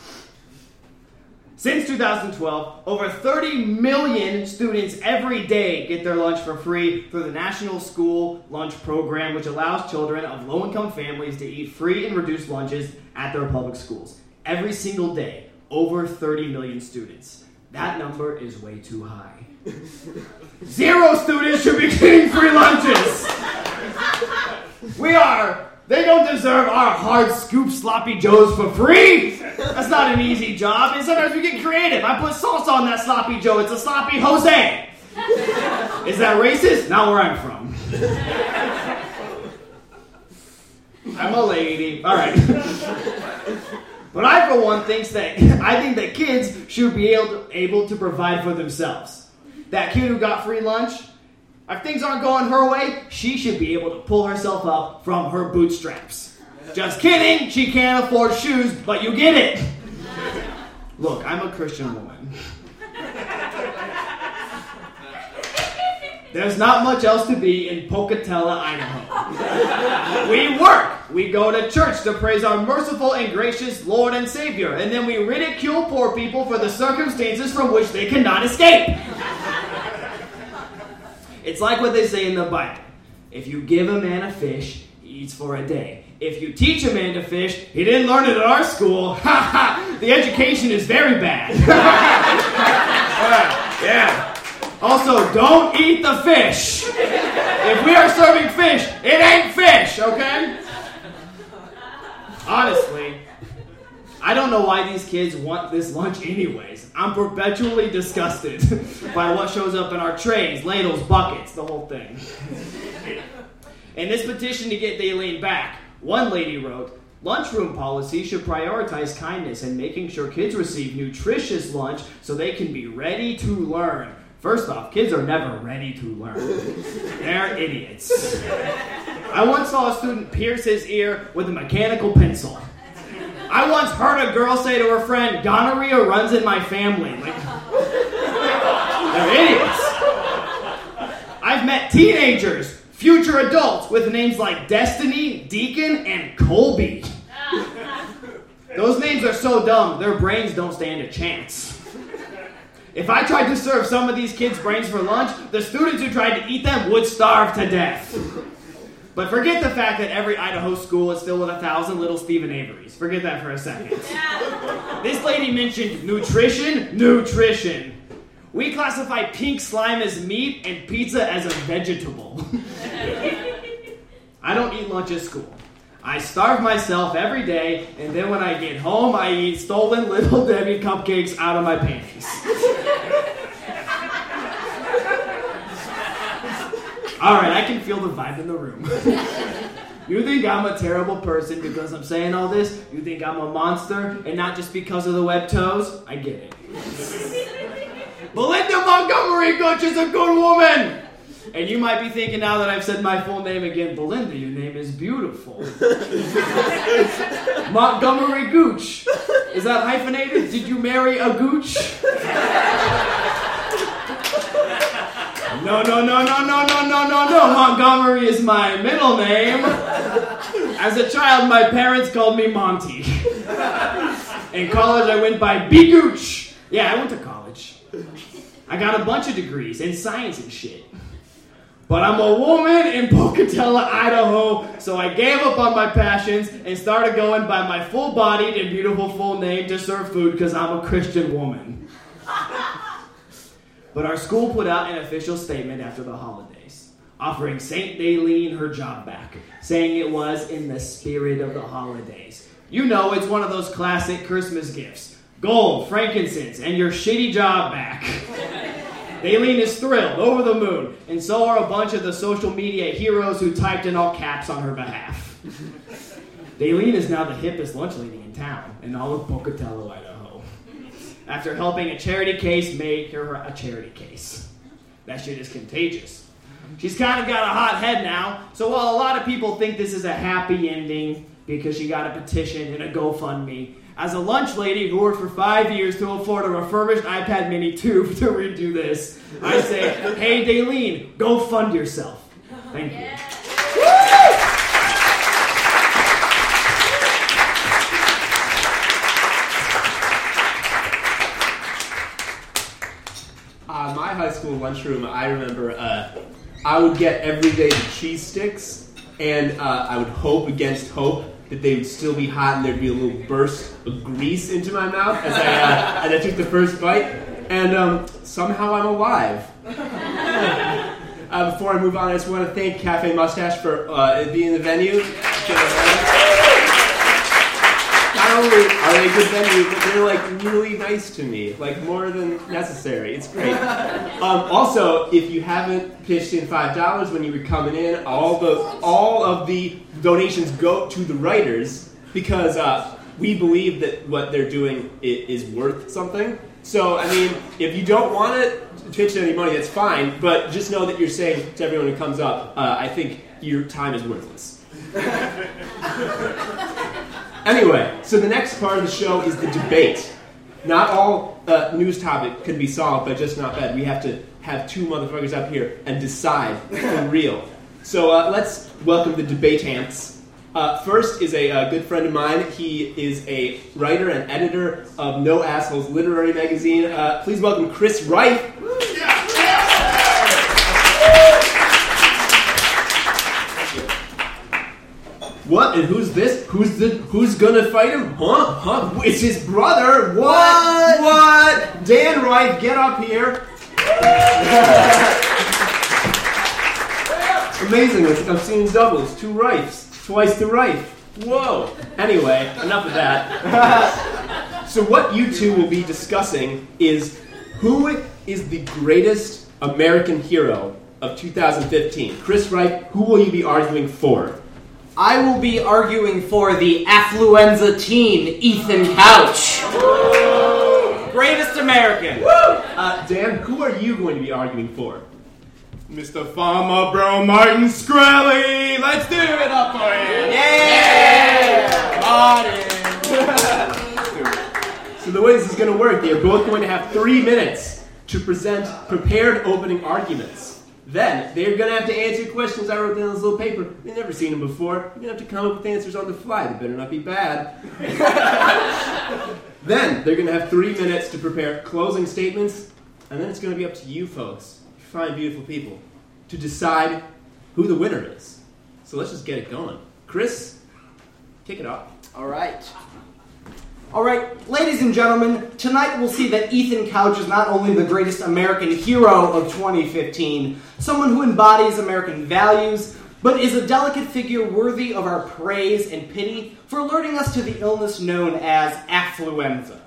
Speaker 7: Since 2012, over 30 million students every day get their lunch for free through the National School Lunch Program, which allows children of low income families to eat free and reduced lunches at their public schools. Every single day, over 30 million students. That number is way too high. Zero students should be getting free lunches. We are. They don't deserve our hard scoop sloppy joes for free. That's not an easy job. And sometimes we get creative. I put salsa on that sloppy joe. It's a sloppy Jose. Is that racist? Not where I'm from. I'm a lady. All right. But I, for one, thinks that I think that kids should be able to, able to provide for themselves. That kid who got free lunch, if things aren't going her way, she should be able to pull herself up from her bootstraps. Just kidding, she can't afford shoes, but you get it. Look, I'm a Christian woman. There's not much else to be in Pocatello, Idaho. we work. We go to church to praise our merciful and gracious Lord and Savior, and then we ridicule poor people for the circumstances from which they cannot escape. it's like what they say in the Bible if you give a man a fish, he eats for a day. If you teach a man to fish, he didn't learn it at our school. Ha ha! The education is very bad. yeah. Also, don't eat the fish. If we are serving fish, it ain't fish, okay? Honestly, I don't know why these kids want this lunch anyways. I'm perpetually disgusted by what shows up in our trays, ladles, buckets, the whole thing. In this petition to get Dalene back, one lady wrote, Lunchroom policy should prioritize kindness and making sure kids receive nutritious lunch so they can be ready to learn. First off, kids are never ready to learn. They're idiots. I once saw a student pierce his ear with a mechanical pencil. I once heard a girl say to her friend, gonorrhea runs in my family. Like, they're idiots. I've met teenagers, future adults, with names like Destiny, Deacon, and Colby. Those names are so dumb, their brains don't stand a chance. If I tried to serve some of these kids' brains for lunch, the students who tried to eat them would starve to death. But forget the fact that every Idaho school is filled with a thousand little Stephen Averys. Forget that for a second. This lady mentioned nutrition, nutrition. We classify pink slime as meat and pizza as a vegetable. I don't eat lunch at school. I starve myself every day, and then when I get home, I eat stolen little Debbie cupcakes out of my panties. All right, I can feel the vibe in the room. you think I'm a terrible person because I'm saying all this? You think I'm a monster and not just because of the web toes? I get it. Belinda Montgomery Gooch is a good woman! And you might be thinking now that I've said my full name again, Belinda, your name is beautiful. Montgomery Gooch. Is that hyphenated? Did you marry a gooch? No, no, no, no, no, no, no, no, no. Montgomery is my middle name. As a child, my parents called me Monty. In college, I went by B Gooch. Yeah, I went to college. I got a bunch of degrees in science and shit. But I'm a woman in Pocatello, Idaho, so I gave up on my passions and started going by my full bodied and beautiful full name to serve food because I'm a Christian woman. but our school put out an official statement after the holidays, offering St. Dalene her job back, saying it was in the spirit of the holidays. You know, it's one of those classic Christmas gifts gold, frankincense, and your shitty job back. Dalene is thrilled, over the moon, and so are a bunch of the social media heroes who typed in all caps on her behalf. Dalene is now the hippest lunch lady in town, in all of Pocatello, Idaho. After helping a charity case make her a charity case. That shit is contagious. She's kind of got a hot head now, so while a lot of people think this is a happy ending because she got a petition and a GoFundMe, as a lunch lady who worked for five years to afford a refurbished iPad Mini 2 to redo this, I say, hey, Dalene, go fund yourself. Thank you.
Speaker 2: Uh, my high school lunchroom, I remember uh, I would get everyday cheese sticks, and uh, I would hope against hope that they would still be hot and there'd be a little burst of grease into my mouth as I, uh, as I took the first bite. And um, somehow I'm alive. Uh, before I move on, I just want to thank Cafe Mustache for uh, being the venue. Not only are they a good venue, but they're like really nice to me, like more than necessary. It's great. Um, also, if you haven't pitched in five dollars when you were coming in, all the all of the donations go to the writers because uh, we believe that what they're doing i- is worth something. So, I mean, if you don't want to pitch any money, that's fine. But just know that you're saying to everyone who comes up, uh, I think your time is worthless. Anyway, so the next part of the show is the debate. Not all uh, news topic can be solved by just not bad. We have to have two motherfuckers up here and decide for real. So uh, let's welcome the debate ants. Uh, first is a uh, good friend of mine. He is a writer and editor of No Assholes Literary Magazine. Uh, please welcome Chris Rife. What? And who's this? Who's the? Who's gonna fight him? Huh? Huh? It's his brother. What? What? Dan Rife, get up here. Amazing. I've I've seen doubles, two rights, twice the right. Whoa. Anyway, enough of that. so what you two will be discussing is who is the greatest American hero of 2015. Chris Rife, who will you be arguing for?
Speaker 8: I will be arguing for the affluenza teen, Ethan Couch. Greatest American.
Speaker 2: Uh, Dan, who are you going to be arguing for?
Speaker 9: Mr. Farmer Bro Martin Shkreli! Let's do it up for him!
Speaker 2: So the way this is going to work, they're both going to have three minutes to present prepared opening arguments. Then they're going to have to answer questions I wrote down on this little paper. They've never seen them before. You're going to have to come up with answers on the fly. They better not be bad. then they're going to have three minutes to prepare closing statements, and then it's going to be up to you folks, you fine, beautiful people, to decide who the winner is. So let's just get it going. Chris, kick it off.
Speaker 8: All right. All right, ladies and gentlemen, tonight we'll see that Ethan Couch is not only the greatest American hero of 2015, someone who embodies American values, but is a delicate figure worthy of our praise and pity for alerting us to the illness known as affluenza.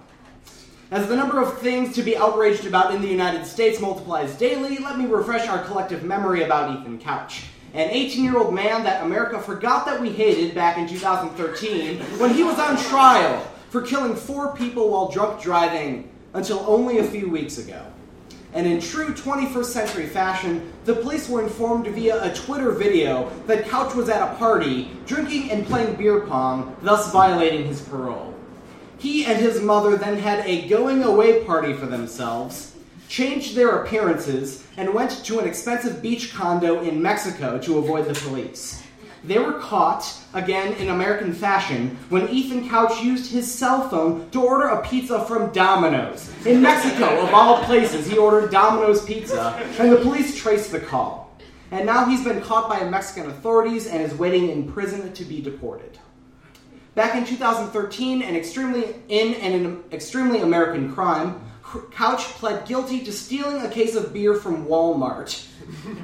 Speaker 8: As the number of things to be outraged about in the United States multiplies daily, let me refresh our collective memory about Ethan Couch. An 18 year old man that America forgot that we hated back in 2013 when he was on trial for killing four people while drunk driving until only a few weeks ago. And in true 21st century fashion, the police were informed via a Twitter video that Couch was at a party, drinking and playing beer pong, thus violating his parole. He and his mother then had a going away party for themselves, changed their appearances, and went to an expensive beach condo in Mexico to avoid the police. They were caught, again in American fashion, when Ethan Couch used his cell phone to order a pizza from Domino's. In Mexico, of all places, he ordered Domino's pizza, and the police traced the call. And now he's been caught by Mexican authorities and is waiting in prison to be deported. Back in 2013, an extremely in an extremely American crime, Couch pled guilty to stealing a case of beer from Walmart,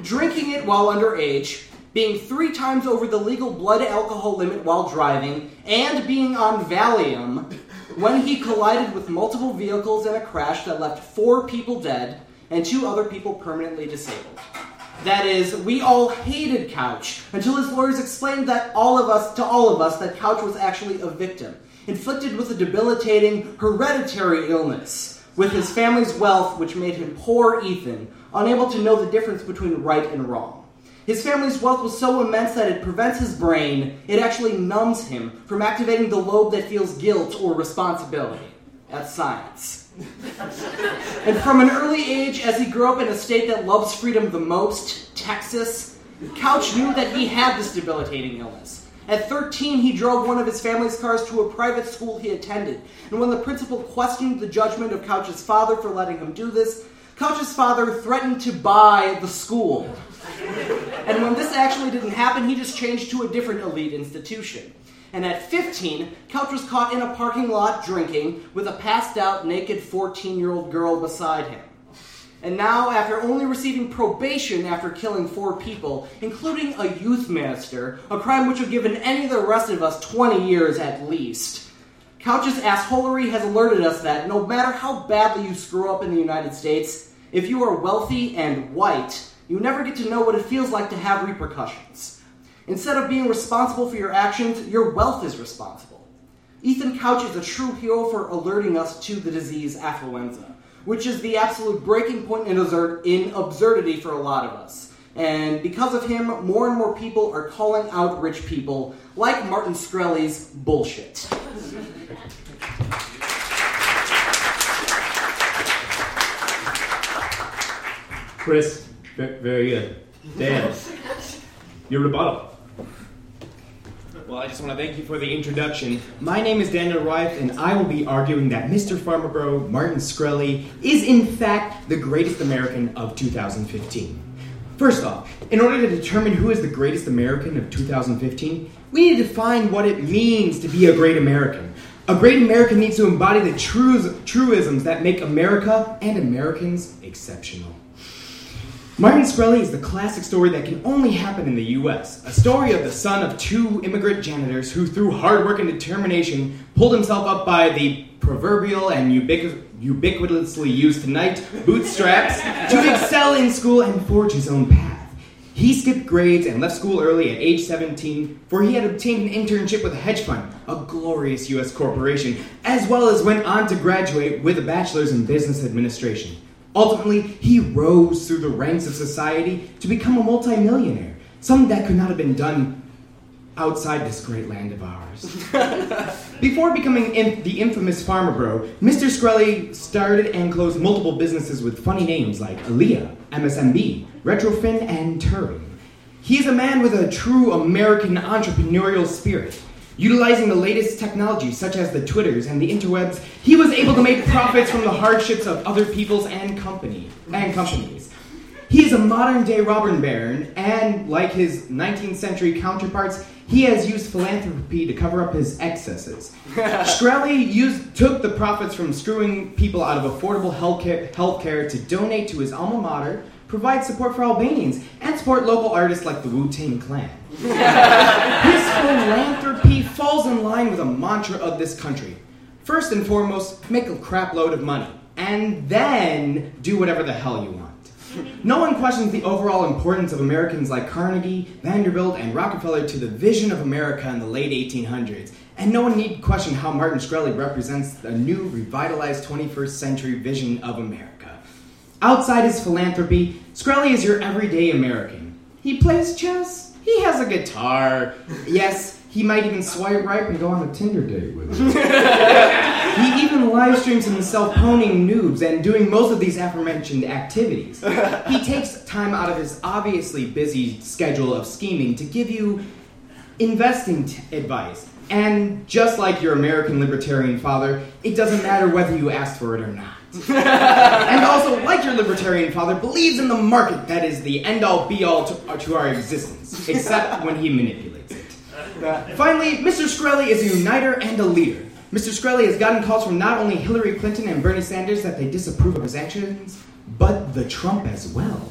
Speaker 8: drinking it while underage, being three times over the legal blood alcohol limit while driving, and being on Valium when he collided with multiple vehicles in a crash that left four people dead, and two other people permanently disabled. That is, we all hated Couch until his lawyers explained that all of us to all of us that Couch was actually a victim, inflicted with a debilitating hereditary illness, with his family's wealth which made him poor Ethan, unable to know the difference between right and wrong. His family's wealth was so immense that it prevents his brain, it actually numbs him from activating the lobe that feels guilt or responsibility. That's science. and from an early age, as he grew up in a state that loves freedom the most, Texas, Couch knew that he had this debilitating illness. At 13, he drove one of his family's cars to a private school he attended, and when the principal questioned the judgment of Couch's father for letting him do this, Couch's father threatened to buy the school. And when this actually didn't happen, he just changed to a different elite institution. And at 15, Couch was caught in a parking lot drinking with a passed out, naked 14 year old girl beside him. And now, after only receiving probation after killing four people, including a youth minister, a crime which would have given any of the rest of us 20 years at least, Couch's assholery has alerted us that no matter how badly you screw up in the United States, if you are wealthy and white, you never get to know what it feels like to have repercussions. Instead of being responsible for your actions, your wealth is responsible. Ethan Couch is a true hero for alerting us to the disease affluenza, which is the absolute breaking point in, absurdity for a lot of us. And because of him, more and more people are calling out rich people like Martin Shkreli's bullshit.
Speaker 2: Chris, very good. Dan, your rebuttal.
Speaker 10: Well, I just want to thank you for the introduction. My name is Daniel Rife, and I will be arguing that Mr. Farmer Bro, Martin Shkreli, is in fact the greatest American of 2015. First off, in order to determine who is the greatest American of 2015, we need to define what it means to be a great American. A great American needs to embody the truisms that make America and Americans exceptional. Martin Shkreli is the classic story that can only happen in the US. A story of the son of two immigrant janitors who, through hard work and determination, pulled himself up by the proverbial and ubiqu- ubiquitously used tonight bootstraps to excel in school and forge his own path. He skipped grades and left school early at age 17, for he had obtained an internship with a hedge fund, a glorious US corporation, as well as went on to graduate with a bachelor's in business administration. Ultimately, he rose through the ranks of society to become a multimillionaire, something that could not have been done outside this great land of ours. Before becoming in- the infamous Farmer Bro, Mr. Shkreli started and closed multiple businesses with funny names like Elea, MSMB, Retrophin, and Turing. He is a man with a true American entrepreneurial spirit. Utilizing the latest technology, such as the Twitters and the interwebs, he was able to make profits from the hardships of other peoples and company and companies. He is a modern day Robin baron, and like his 19th century counterparts, he has used philanthropy to cover up his excesses. Shkreli used, took the profits from screwing people out of affordable healthcare, healthcare to donate to his alma mater, provide support for Albanians, and support local artists like the Wu Tang Clan. His philanthropy falls in line with a mantra of this country. First and foremost, make a crap load of money, and then do whatever the hell you want. No one questions the overall importance of Americans like Carnegie, Vanderbilt, and Rockefeller to the vision of America in the late 1800s, and no one need question how Martin Shkreli represents the new, revitalized 21st century vision of America. Outside his philanthropy, Shkreli is your everyday American. He plays chess, he has a guitar. Yes, he might even swipe right and go on a Tinder date with you. he even live streams himself honing noobs and doing most of these aforementioned activities. He takes time out of his obviously busy schedule of scheming to give you investing t- advice. And just like your American libertarian father, it doesn't matter whether you asked for it or not. and also, like your libertarian father, believes in the market that is the end all be all to, uh, to our existence, except when he manipulates it. Uh, finally, Mr. Shkreli is a uniter and a leader. Mr. Shkreli has gotten calls from not only Hillary Clinton and Bernie Sanders that they disapprove of his actions, but the Trump as well.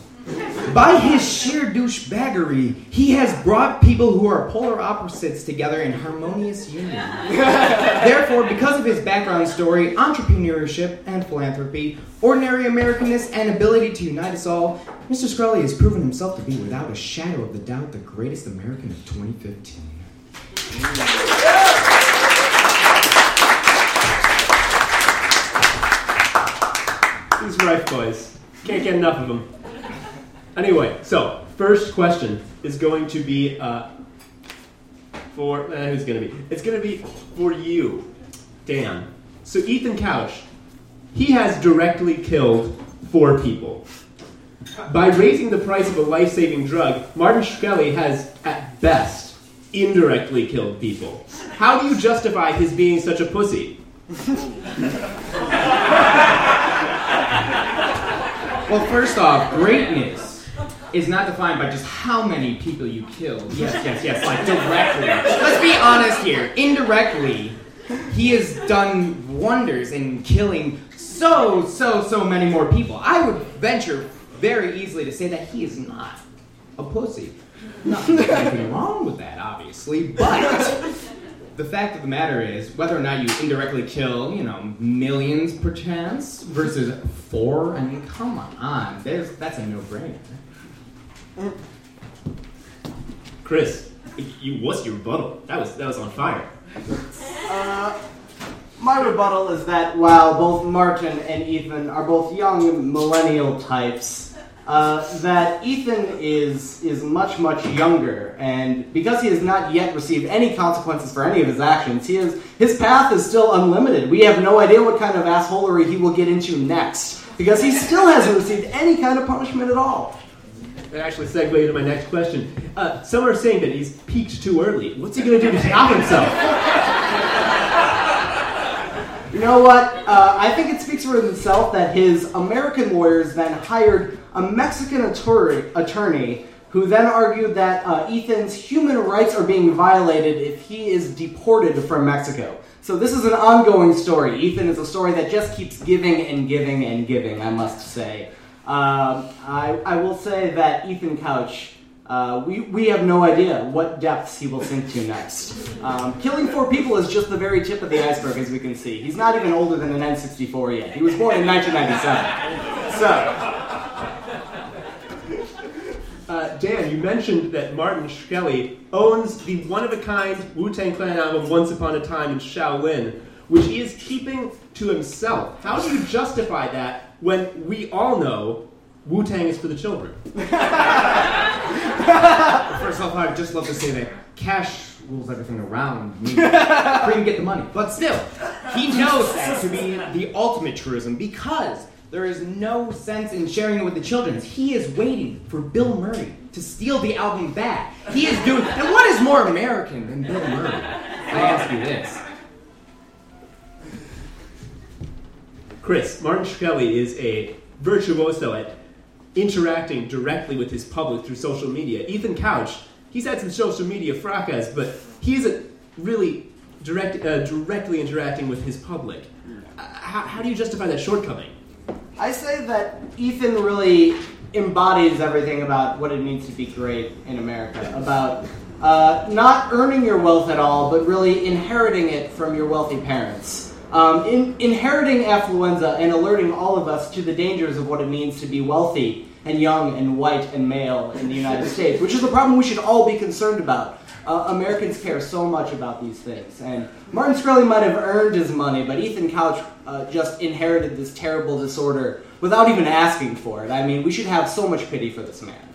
Speaker 10: By his sheer douchebaggery, he has brought people who are polar opposites together in harmonious union. Therefore, because of his background story, entrepreneurship and philanthropy, ordinary Americanness, and ability to unite us all, Mr. Shkreli has proven himself to be, without a shadow of a doubt, the greatest American of 2015.
Speaker 2: These Rife boys. Can't get enough of them. Anyway, so first question is going to be uh, for eh, who's going to be? It's going to be for you, Dan. So Ethan Couch, he has directly killed four people. By raising the price of a life-saving drug, Martin Shkreli has, at best, indirectly killed people. How do you justify his being such a pussy?
Speaker 10: Well, first off, greatness is not defined by just how many people you killed. Yes, yes, yes, like directly. Let's be honest here. Indirectly, he has done wonders in killing so, so, so many more people. I would venture very easily to say that he is not a pussy. Nothing, nothing wrong with that, obviously, but the fact of the matter is, whether or not you indirectly kill, you know, millions perchance versus four, I mean, come on, there's that's a no-brainer.
Speaker 2: Chris, you what's your rebuttal? That was that was on fire.
Speaker 8: Uh, my rebuttal is that while both Martin and Ethan are both young millennial types, uh, that Ethan is is much much younger, and because he has not yet received any consequences for any of his actions, he is his path is still unlimited. We have no idea what kind of assholery he will get into next, because he still hasn't received any kind of punishment at all.
Speaker 2: That actually segued into my next question. Uh, some are saying that he's peaked too early. What's he going to do to stop himself?
Speaker 8: You know what? Uh, I think it speaks for itself that his American lawyers then hired a Mexican attorney, attorney who then argued that uh, Ethan's human rights are being violated if he is deported from Mexico. So this is an ongoing story. Ethan is a story that just keeps giving and giving and giving, I must say. Um, I, I will say that Ethan Couch, uh, we, we have no idea what depths he will sink to next. Um, killing four people is just the very tip of the iceberg, as we can see. He's not even older than an N64 yet. He was born in 1997. So,
Speaker 2: Uh, Dan, you mentioned that Martin Shkreli owns the one-of-a-kind Wu-Tang Clan album "Once Upon a Time in Shaolin," which he is keeping to himself. How do you justify that when we all know Wu-Tang is for the children?
Speaker 10: First off, I'd just love to say that cash rules everything around me. Free to get the money. But still, he knows that to be the ultimate truism because there is no sense in sharing it with the children. He is waiting for Bill Murray to steal the album back. He is doing. And what is more American than Bill Murray? I ask you this.
Speaker 2: Chris, Martin Shkreli is a virtuoso at interacting directly with his public through social media. Ethan Couch, he's had some social media fracas, but he isn't really direct, uh, directly interacting with his public. Uh, how, how do you justify that shortcoming?
Speaker 8: I say that Ethan really embodies everything about what it means to be great in America. About uh, not earning your wealth at all, but really inheriting it from your wealthy parents. Um, in, inheriting affluenza and alerting all of us to the dangers of what it means to be wealthy and young and white and male in the United States, which is a problem we should all be concerned about. Uh, Americans care so much about these things. And Martin Shkreli might have earned his money, but Ethan Couch uh, just inherited this terrible disorder without even asking for it. I mean, we should have so much pity for this man.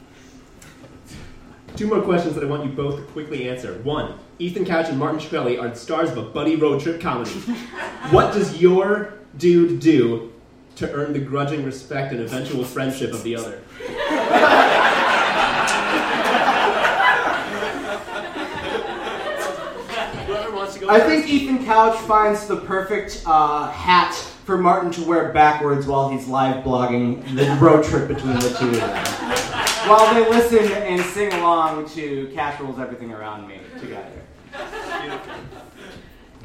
Speaker 2: Two more questions that I want you both to quickly answer. One, Ethan Couch and Martin Shkreli are the stars of a buddy road trip comedy. what does your dude do to earn the grudging respect and eventual friendship of the other?
Speaker 8: I think Ethan Couch finds the perfect uh, hat for Martin to wear backwards while he's live blogging the road trip between the two of them. While they listen and sing along to Cash Rules Everything Around Me together.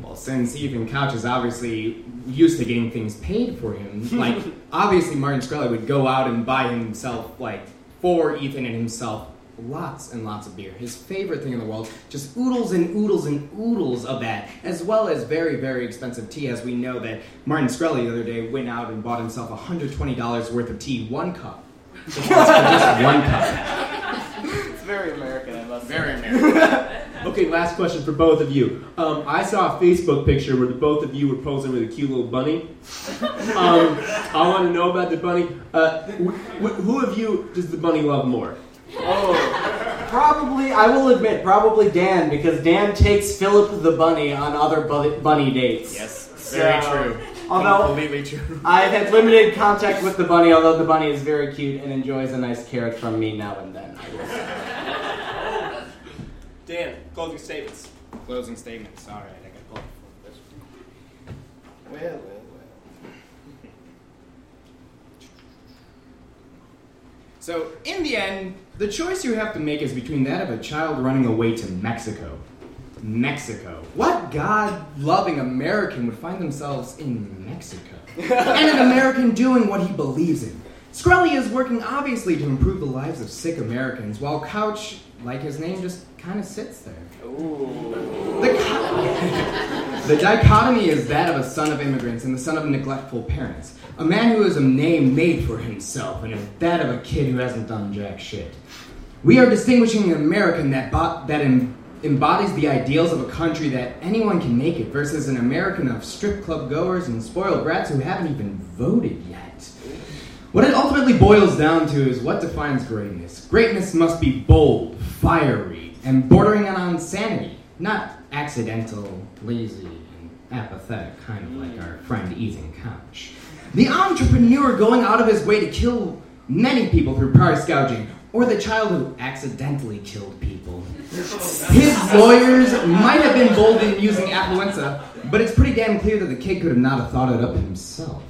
Speaker 10: Well, since Ethan Couch is obviously used to getting things paid for him, like obviously Martin Shkreli would go out and buy himself like for Ethan and himself lots and lots of beer. His favorite thing in the world, just oodles and oodles and oodles of that, as well as very, very expensive tea, as we know that Martin Shkreli the other day went out and bought himself $120 worth of tea, one cup. Just one cup.
Speaker 8: It's very American, I must say.
Speaker 10: Very American.
Speaker 2: Okay, last question for both of you. Um, I saw a Facebook picture where the both of you were posing with a cute little bunny. Um, I want to know about the bunny. Uh, wh- wh- who of you does the bunny love more?
Speaker 8: Oh, probably, I will admit, probably Dan, because Dan takes Philip the bunny on other bu- bunny dates.
Speaker 10: Yes, very
Speaker 8: So,
Speaker 10: true.
Speaker 8: Although
Speaker 10: Completely true.
Speaker 8: I've had limited contact with the bunny, although the bunny is very cute and enjoys a nice carrot from me now and then. I will say.
Speaker 2: Dan, closing statements.
Speaker 10: Closing statements. All right, I got called for this. Well, well, well. So, in the end, the choice you have to make is between that of a child running away to Mexico. Mexico. What God loving American would find themselves in Mexico? and an American doing what he believes in. Shkreli is working obviously to improve the lives of sick Americans, while Couch, like his name, just kind of sits there. The, co- the dichotomy is that of a son of immigrants and the son of neglectful parents. A man who has a name made for himself and that of a kid who hasn't done jack shit. We are distinguishing an American that, bo- that em- embodies the ideals of a country that anyone can make it versus an American of strip club goers and spoiled brats who haven't even voted yet. What it ultimately boils down to is what defines greatness. Greatness must be bold, fiery, and bordering on insanity, not accidental, lazy, and apathetic, kind of like our friend Ethan Couch. The entrepreneur going out of his way to kill many people through price gouging, or the child who accidentally killed people. His lawyers might have been bold in using affluenza, but it's pretty damn clear that the kid could have not have thought it up himself.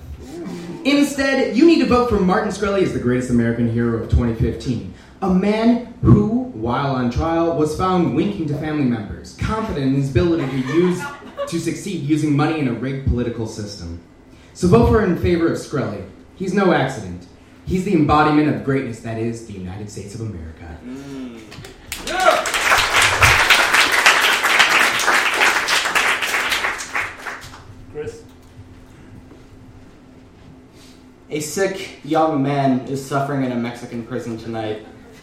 Speaker 10: Instead, you need to vote for Martin Shkreli as the greatest American hero of 2015. A man who, while on trial, was found winking to family members, confident in his ability to use to succeed using money in a rigged political system. So vote for in favor of Shkreli. He's no accident. He's the embodiment of greatness that is the United States of America.
Speaker 2: Chris?
Speaker 8: A sick young man is suffering in a Mexican prison tonight.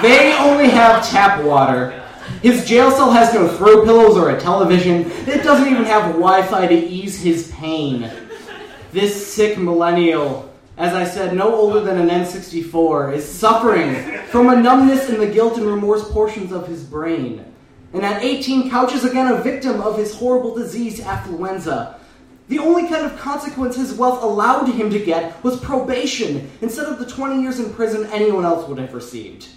Speaker 8: they only have tap water. His jail cell has no throw pillows or a television. It doesn't even have Wi Fi to ease his pain. This sick millennial, as I said, no older than an N64, is suffering from a numbness in the guilt and remorse portions of his brain. And at 18, Couch is again a victim of his horrible disease, affluenza. The only kind of consequence his wealth allowed him to get was probation instead of the 20 years in prison anyone else would have received.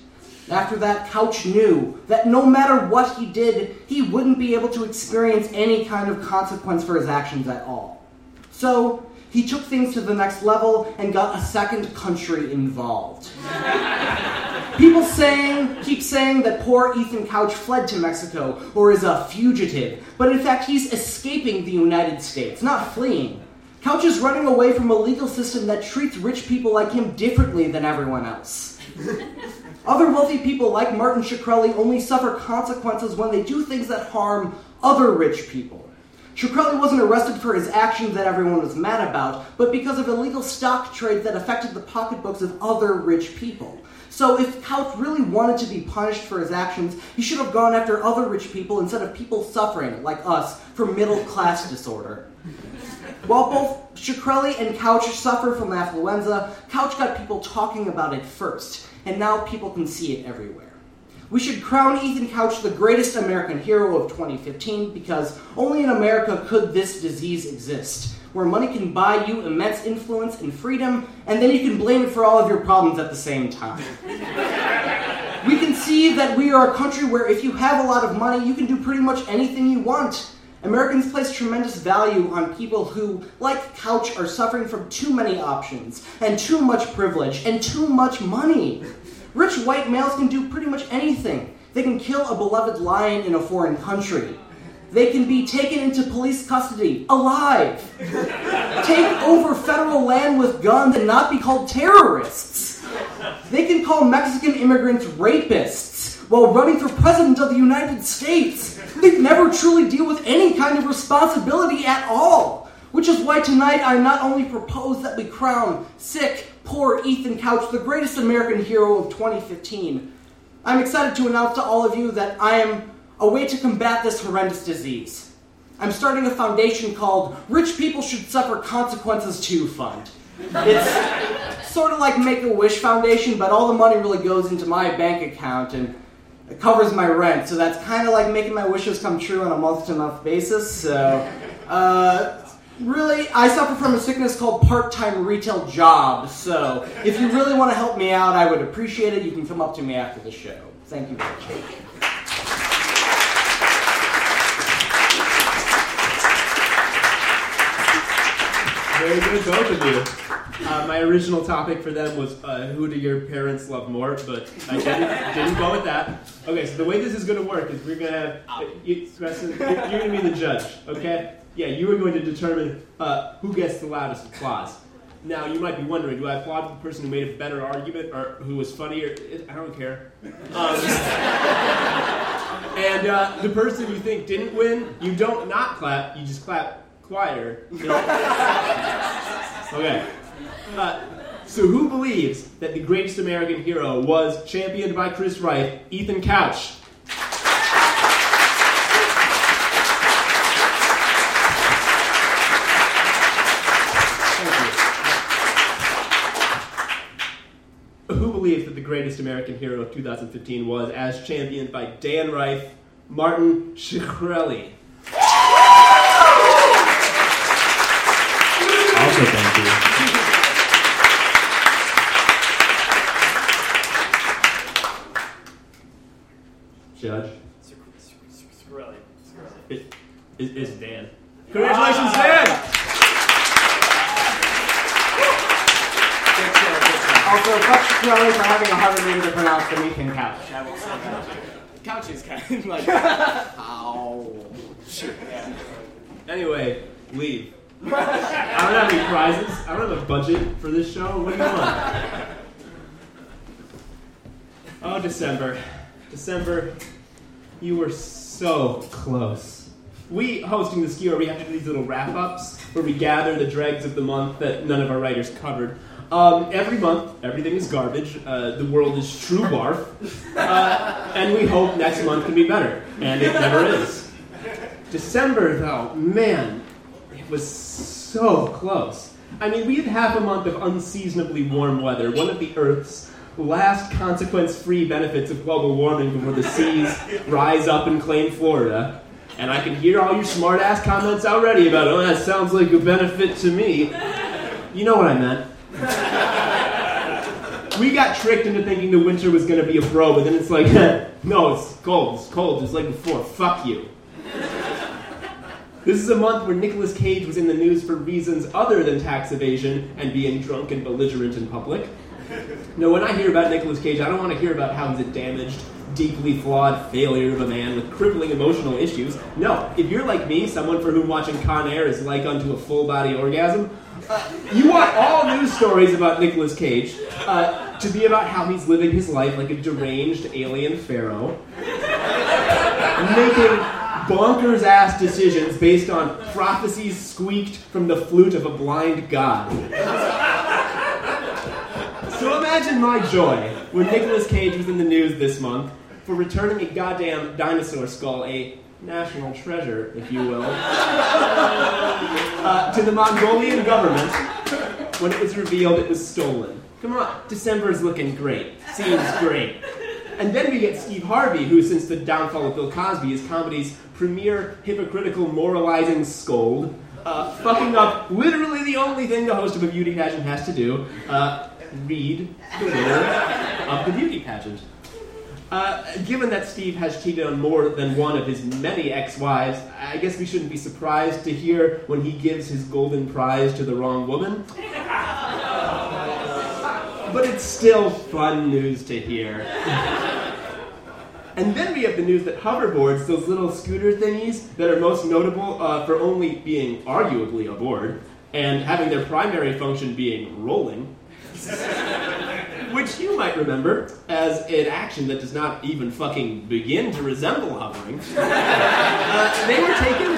Speaker 8: After that, Couch knew that no matter what he did, he wouldn't be able to experience any kind of consequence for his actions at all. So, he took things to the next level and got a second country involved. People saying, keep saying that poor Ethan Couch fled to Mexico or is a fugitive, but in fact he's escaping the United States, not fleeing. Couch is running away from a legal system that treats rich people like him differently than everyone else. Other wealthy people like Martin Shkreli only suffer consequences when they do things that harm other rich people. Shkreli wasn't arrested for his actions that everyone was mad about, but because of illegal stock trades that affected the pocketbooks of other rich people. So if Couch really wanted to be punished for his actions, he should have gone after other rich people instead of people suffering, like us, from middle class disorder. While both Shkreli and Couch suffer from affluenza, Couch got people talking about it first, and now people can see it everywhere. We should crown Ethan Couch the greatest American hero of 2015 because only in America could this disease exist, where money can buy you immense influence and freedom, and then you can blame it for all of your problems at the same time. we can see that we are a country where if you have a lot of money, you can do pretty much anything you want. Americans place tremendous value on people who, like Couch, are suffering from too many options, and too much privilege, and too much money. Rich white males can do pretty much anything. They can kill a beloved lion in a foreign country. they can be taken into police custody alive, take over federal land with guns and not be called terrorists. They can call Mexican immigrants rapists while running for president of the United States. They never truly deal with any kind of responsibility at all. Which is why tonight I not only propose that we crown sick, poor Ethan Couch the greatest American hero of 2015, I'm excited to announce to all of you that I am a way to combat this horrendous disease. I'm starting a foundation called Rich People Should Suffer Consequences Too Fund. It's sort of like Make a Wish Foundation, but all the money really goes into my bank account and it covers my rent. So that's kind of like making my wishes come true on a month to month basis. So, uh, really, I suffer from a sickness called part time retail job. So, if you really want to help me out, I would appreciate it. You can come up to me after the show. Thank you very much.
Speaker 2: Very good, both of you. Uh, my original topic for them was uh, who do your parents love more, but I didn't, didn't go with that. Okay, so the way this is going to work is we're going to have you, you're going to be the judge, okay? Yeah, you are going to determine uh, who gets the loudest applause. Now, you might be wondering, do I applaud the person who made a better argument or who was funnier? I don't care. Um, and uh, the person you think didn't win, you don't not clap, you just clap quieter. You know? okay. Uh, so, who believes that the greatest American hero was championed by Chris Rife, Ethan Couch? Who believes that the greatest American hero of 2015 was, as championed by Dan Rife, Martin Shkreli?
Speaker 1: Also, thank you.
Speaker 2: Judge?
Speaker 7: Really?
Speaker 2: It, it, it's Dan. Congratulations, Dan!
Speaker 8: Also, Shkreli for having a harder name to pronounce than Ethan Couch.
Speaker 7: I will say. Couch is kind of like, ow. Yeah.
Speaker 2: Anyway, leave. I don't have any prizes. I don't have a budget for this show. What do you want? Oh, December. December, you were so close. We, hosting the skewer, we have to do these little wrap ups where we gather the dregs of the month that none of our writers covered. Um, every month, everything is garbage. Uh, the world is true barf. Uh, and we hope next month can be better. And it never is. December, though, man, it was so close. I mean, we had half a month of unseasonably warm weather, one of the Earth's last consequence free benefits of global warming before the seas rise up and claim Florida. And I can hear all your smart ass comments already about, oh, that sounds like a benefit to me. You know what I meant. we got tricked into thinking the winter was going to be a bro, but then it's like, no, it's cold, it's cold, just like before. Fuck you. This is a month where Nicolas Cage was in the news for reasons other than tax evasion and being drunk and belligerent in public. No, when I hear about Nicolas Cage, I don't want to hear about how he's a damaged, deeply flawed failure of a man with crippling emotional issues. No, if you're like me, someone for whom watching Con Air is like unto a full body orgasm, you want all news stories about Nicolas Cage uh, to be about how he's living his life like a deranged alien pharaoh, making bonkers ass decisions based on prophecies squeaked from the flute of a blind god. So imagine my joy when Nicolas Cage was in the news this month for returning a goddamn dinosaur skull, a national treasure, if you will, uh, to the Mongolian government when it was revealed it was stolen. Come on, December's looking great. Seems great. And then we get Steve Harvey, who, since the downfall of Bill Cosby, is comedy's premier hypocritical moralizing scold, uh, fucking up literally the only thing the host of a beauty pageant has to do uh, read the winner of the beauty pageant. Uh, given that Steve has cheated on more than one of his many ex-wives, I guess we shouldn't be surprised to hear when he gives his golden prize to the wrong woman. But it's still fun news to hear. and then we have the news that hoverboards, those little scooter thingies that are most notable uh, for only being arguably a board and having their primary function being rolling, which you might remember as an action that does not even fucking begin to resemble hovering. Uh, they were taken.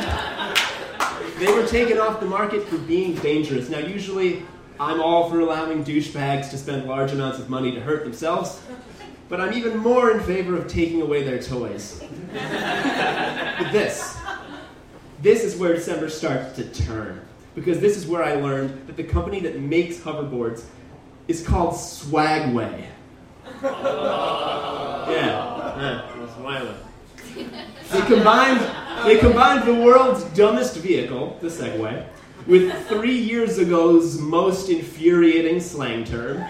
Speaker 2: They were taken off the market for being dangerous. Now, usually, I'm all for allowing douchebags to spend large amounts of money to hurt themselves, but I'm even more in favor of taking away their toys. but this, this is where December starts to turn. Because this is where I learned that the company that makes hoverboards is called Swagway. yeah, yeah. They combined, they combined the world's dumbest vehicle, the Segway, with three years ago's most infuriating slang term.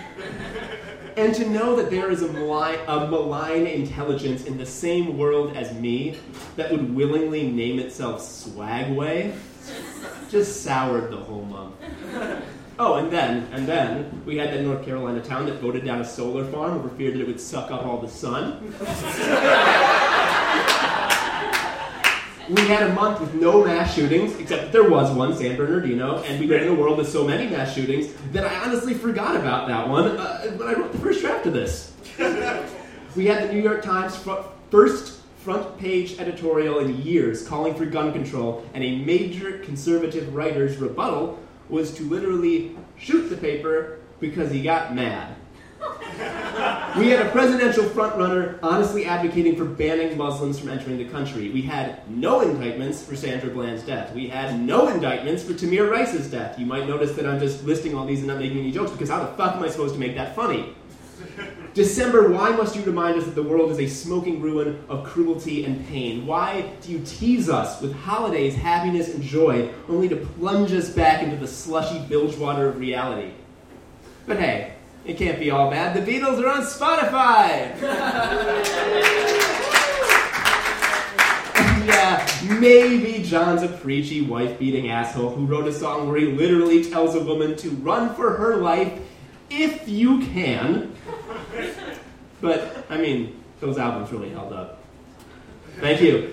Speaker 2: And to know that there is a malign, a malign intelligence in the same world as me that would willingly name itself Swagway just soured the whole month. Oh, and then, and then, we had that North Carolina town that voted down a solar farm over fear that it would suck up all the sun. we had a month with no mass shootings, except that there was one, San Bernardino, and we live in a world with so many mass shootings that I honestly forgot about that one uh, when I wrote the first draft of this. we had the New York Times fr- first front page editorial in years calling for gun control, and a major conservative writer's rebuttal was to literally shoot the paper because he got mad. We had a presidential frontrunner honestly advocating for banning Muslims from entering the country. We had no indictments for Sandra Bland's death. We had no indictments for Tamir Rice's death. You might notice that I'm just listing all these and not making any jokes because how the fuck am I supposed to make that funny? December, why must you remind us that the world is a smoking ruin of cruelty and pain? Why do you tease us with holidays, happiness, and joy, only to plunge us back into the slushy bilge water of reality? But hey, it can't be all bad. The Beatles are on Spotify! yeah, maybe John's a preachy, wife beating asshole who wrote a song where he literally tells a woman to run for her life if you can. But, I mean, those albums really held up. Thank you.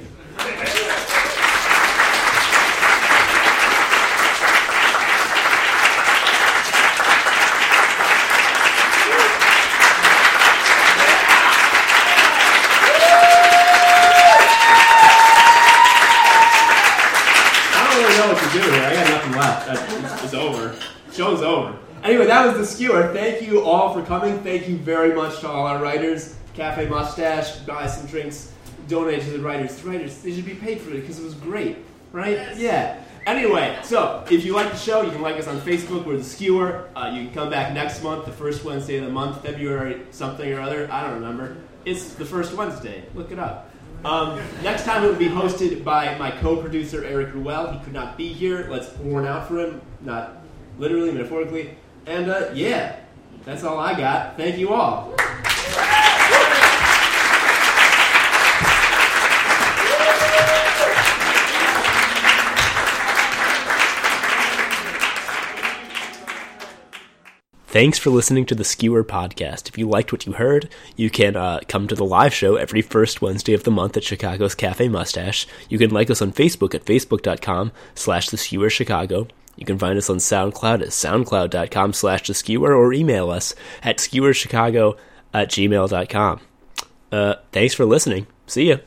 Speaker 2: I don't really know what to do here. I got nothing left. That's- It's over. Show's over. Anyway, that was the skewer. Thank you all for coming. Thank you very much to all our writers. Cafe Mustache, buy some drinks, donate to the writers. The writers, they should be paid for it because it was great, right? Yeah. Anyway, so if you like the show, you can like us on Facebook. We're the Skewer. Uh, you can come back next month, the first Wednesday of the month, February something or other. I don't remember. It's the first Wednesday. Look it up. Um, next time it will be hosted by my co-producer Eric Ruel. He could not be here. Let's one out for him, not literally, metaphorically. And uh, yeah, that's all I got. Thank you all.
Speaker 1: Thanks for listening to the Skewer podcast. If you liked what you heard, you can uh, come to the live show every first Wednesday of the month at Chicago's Cafe Mustache. You can like us on Facebook at facebook.com slash the Skewer Chicago. You can find us on SoundCloud at soundcloud.com slash the Skewer or email us at skewerchicago at gmail.com. Uh, thanks for listening. See ya.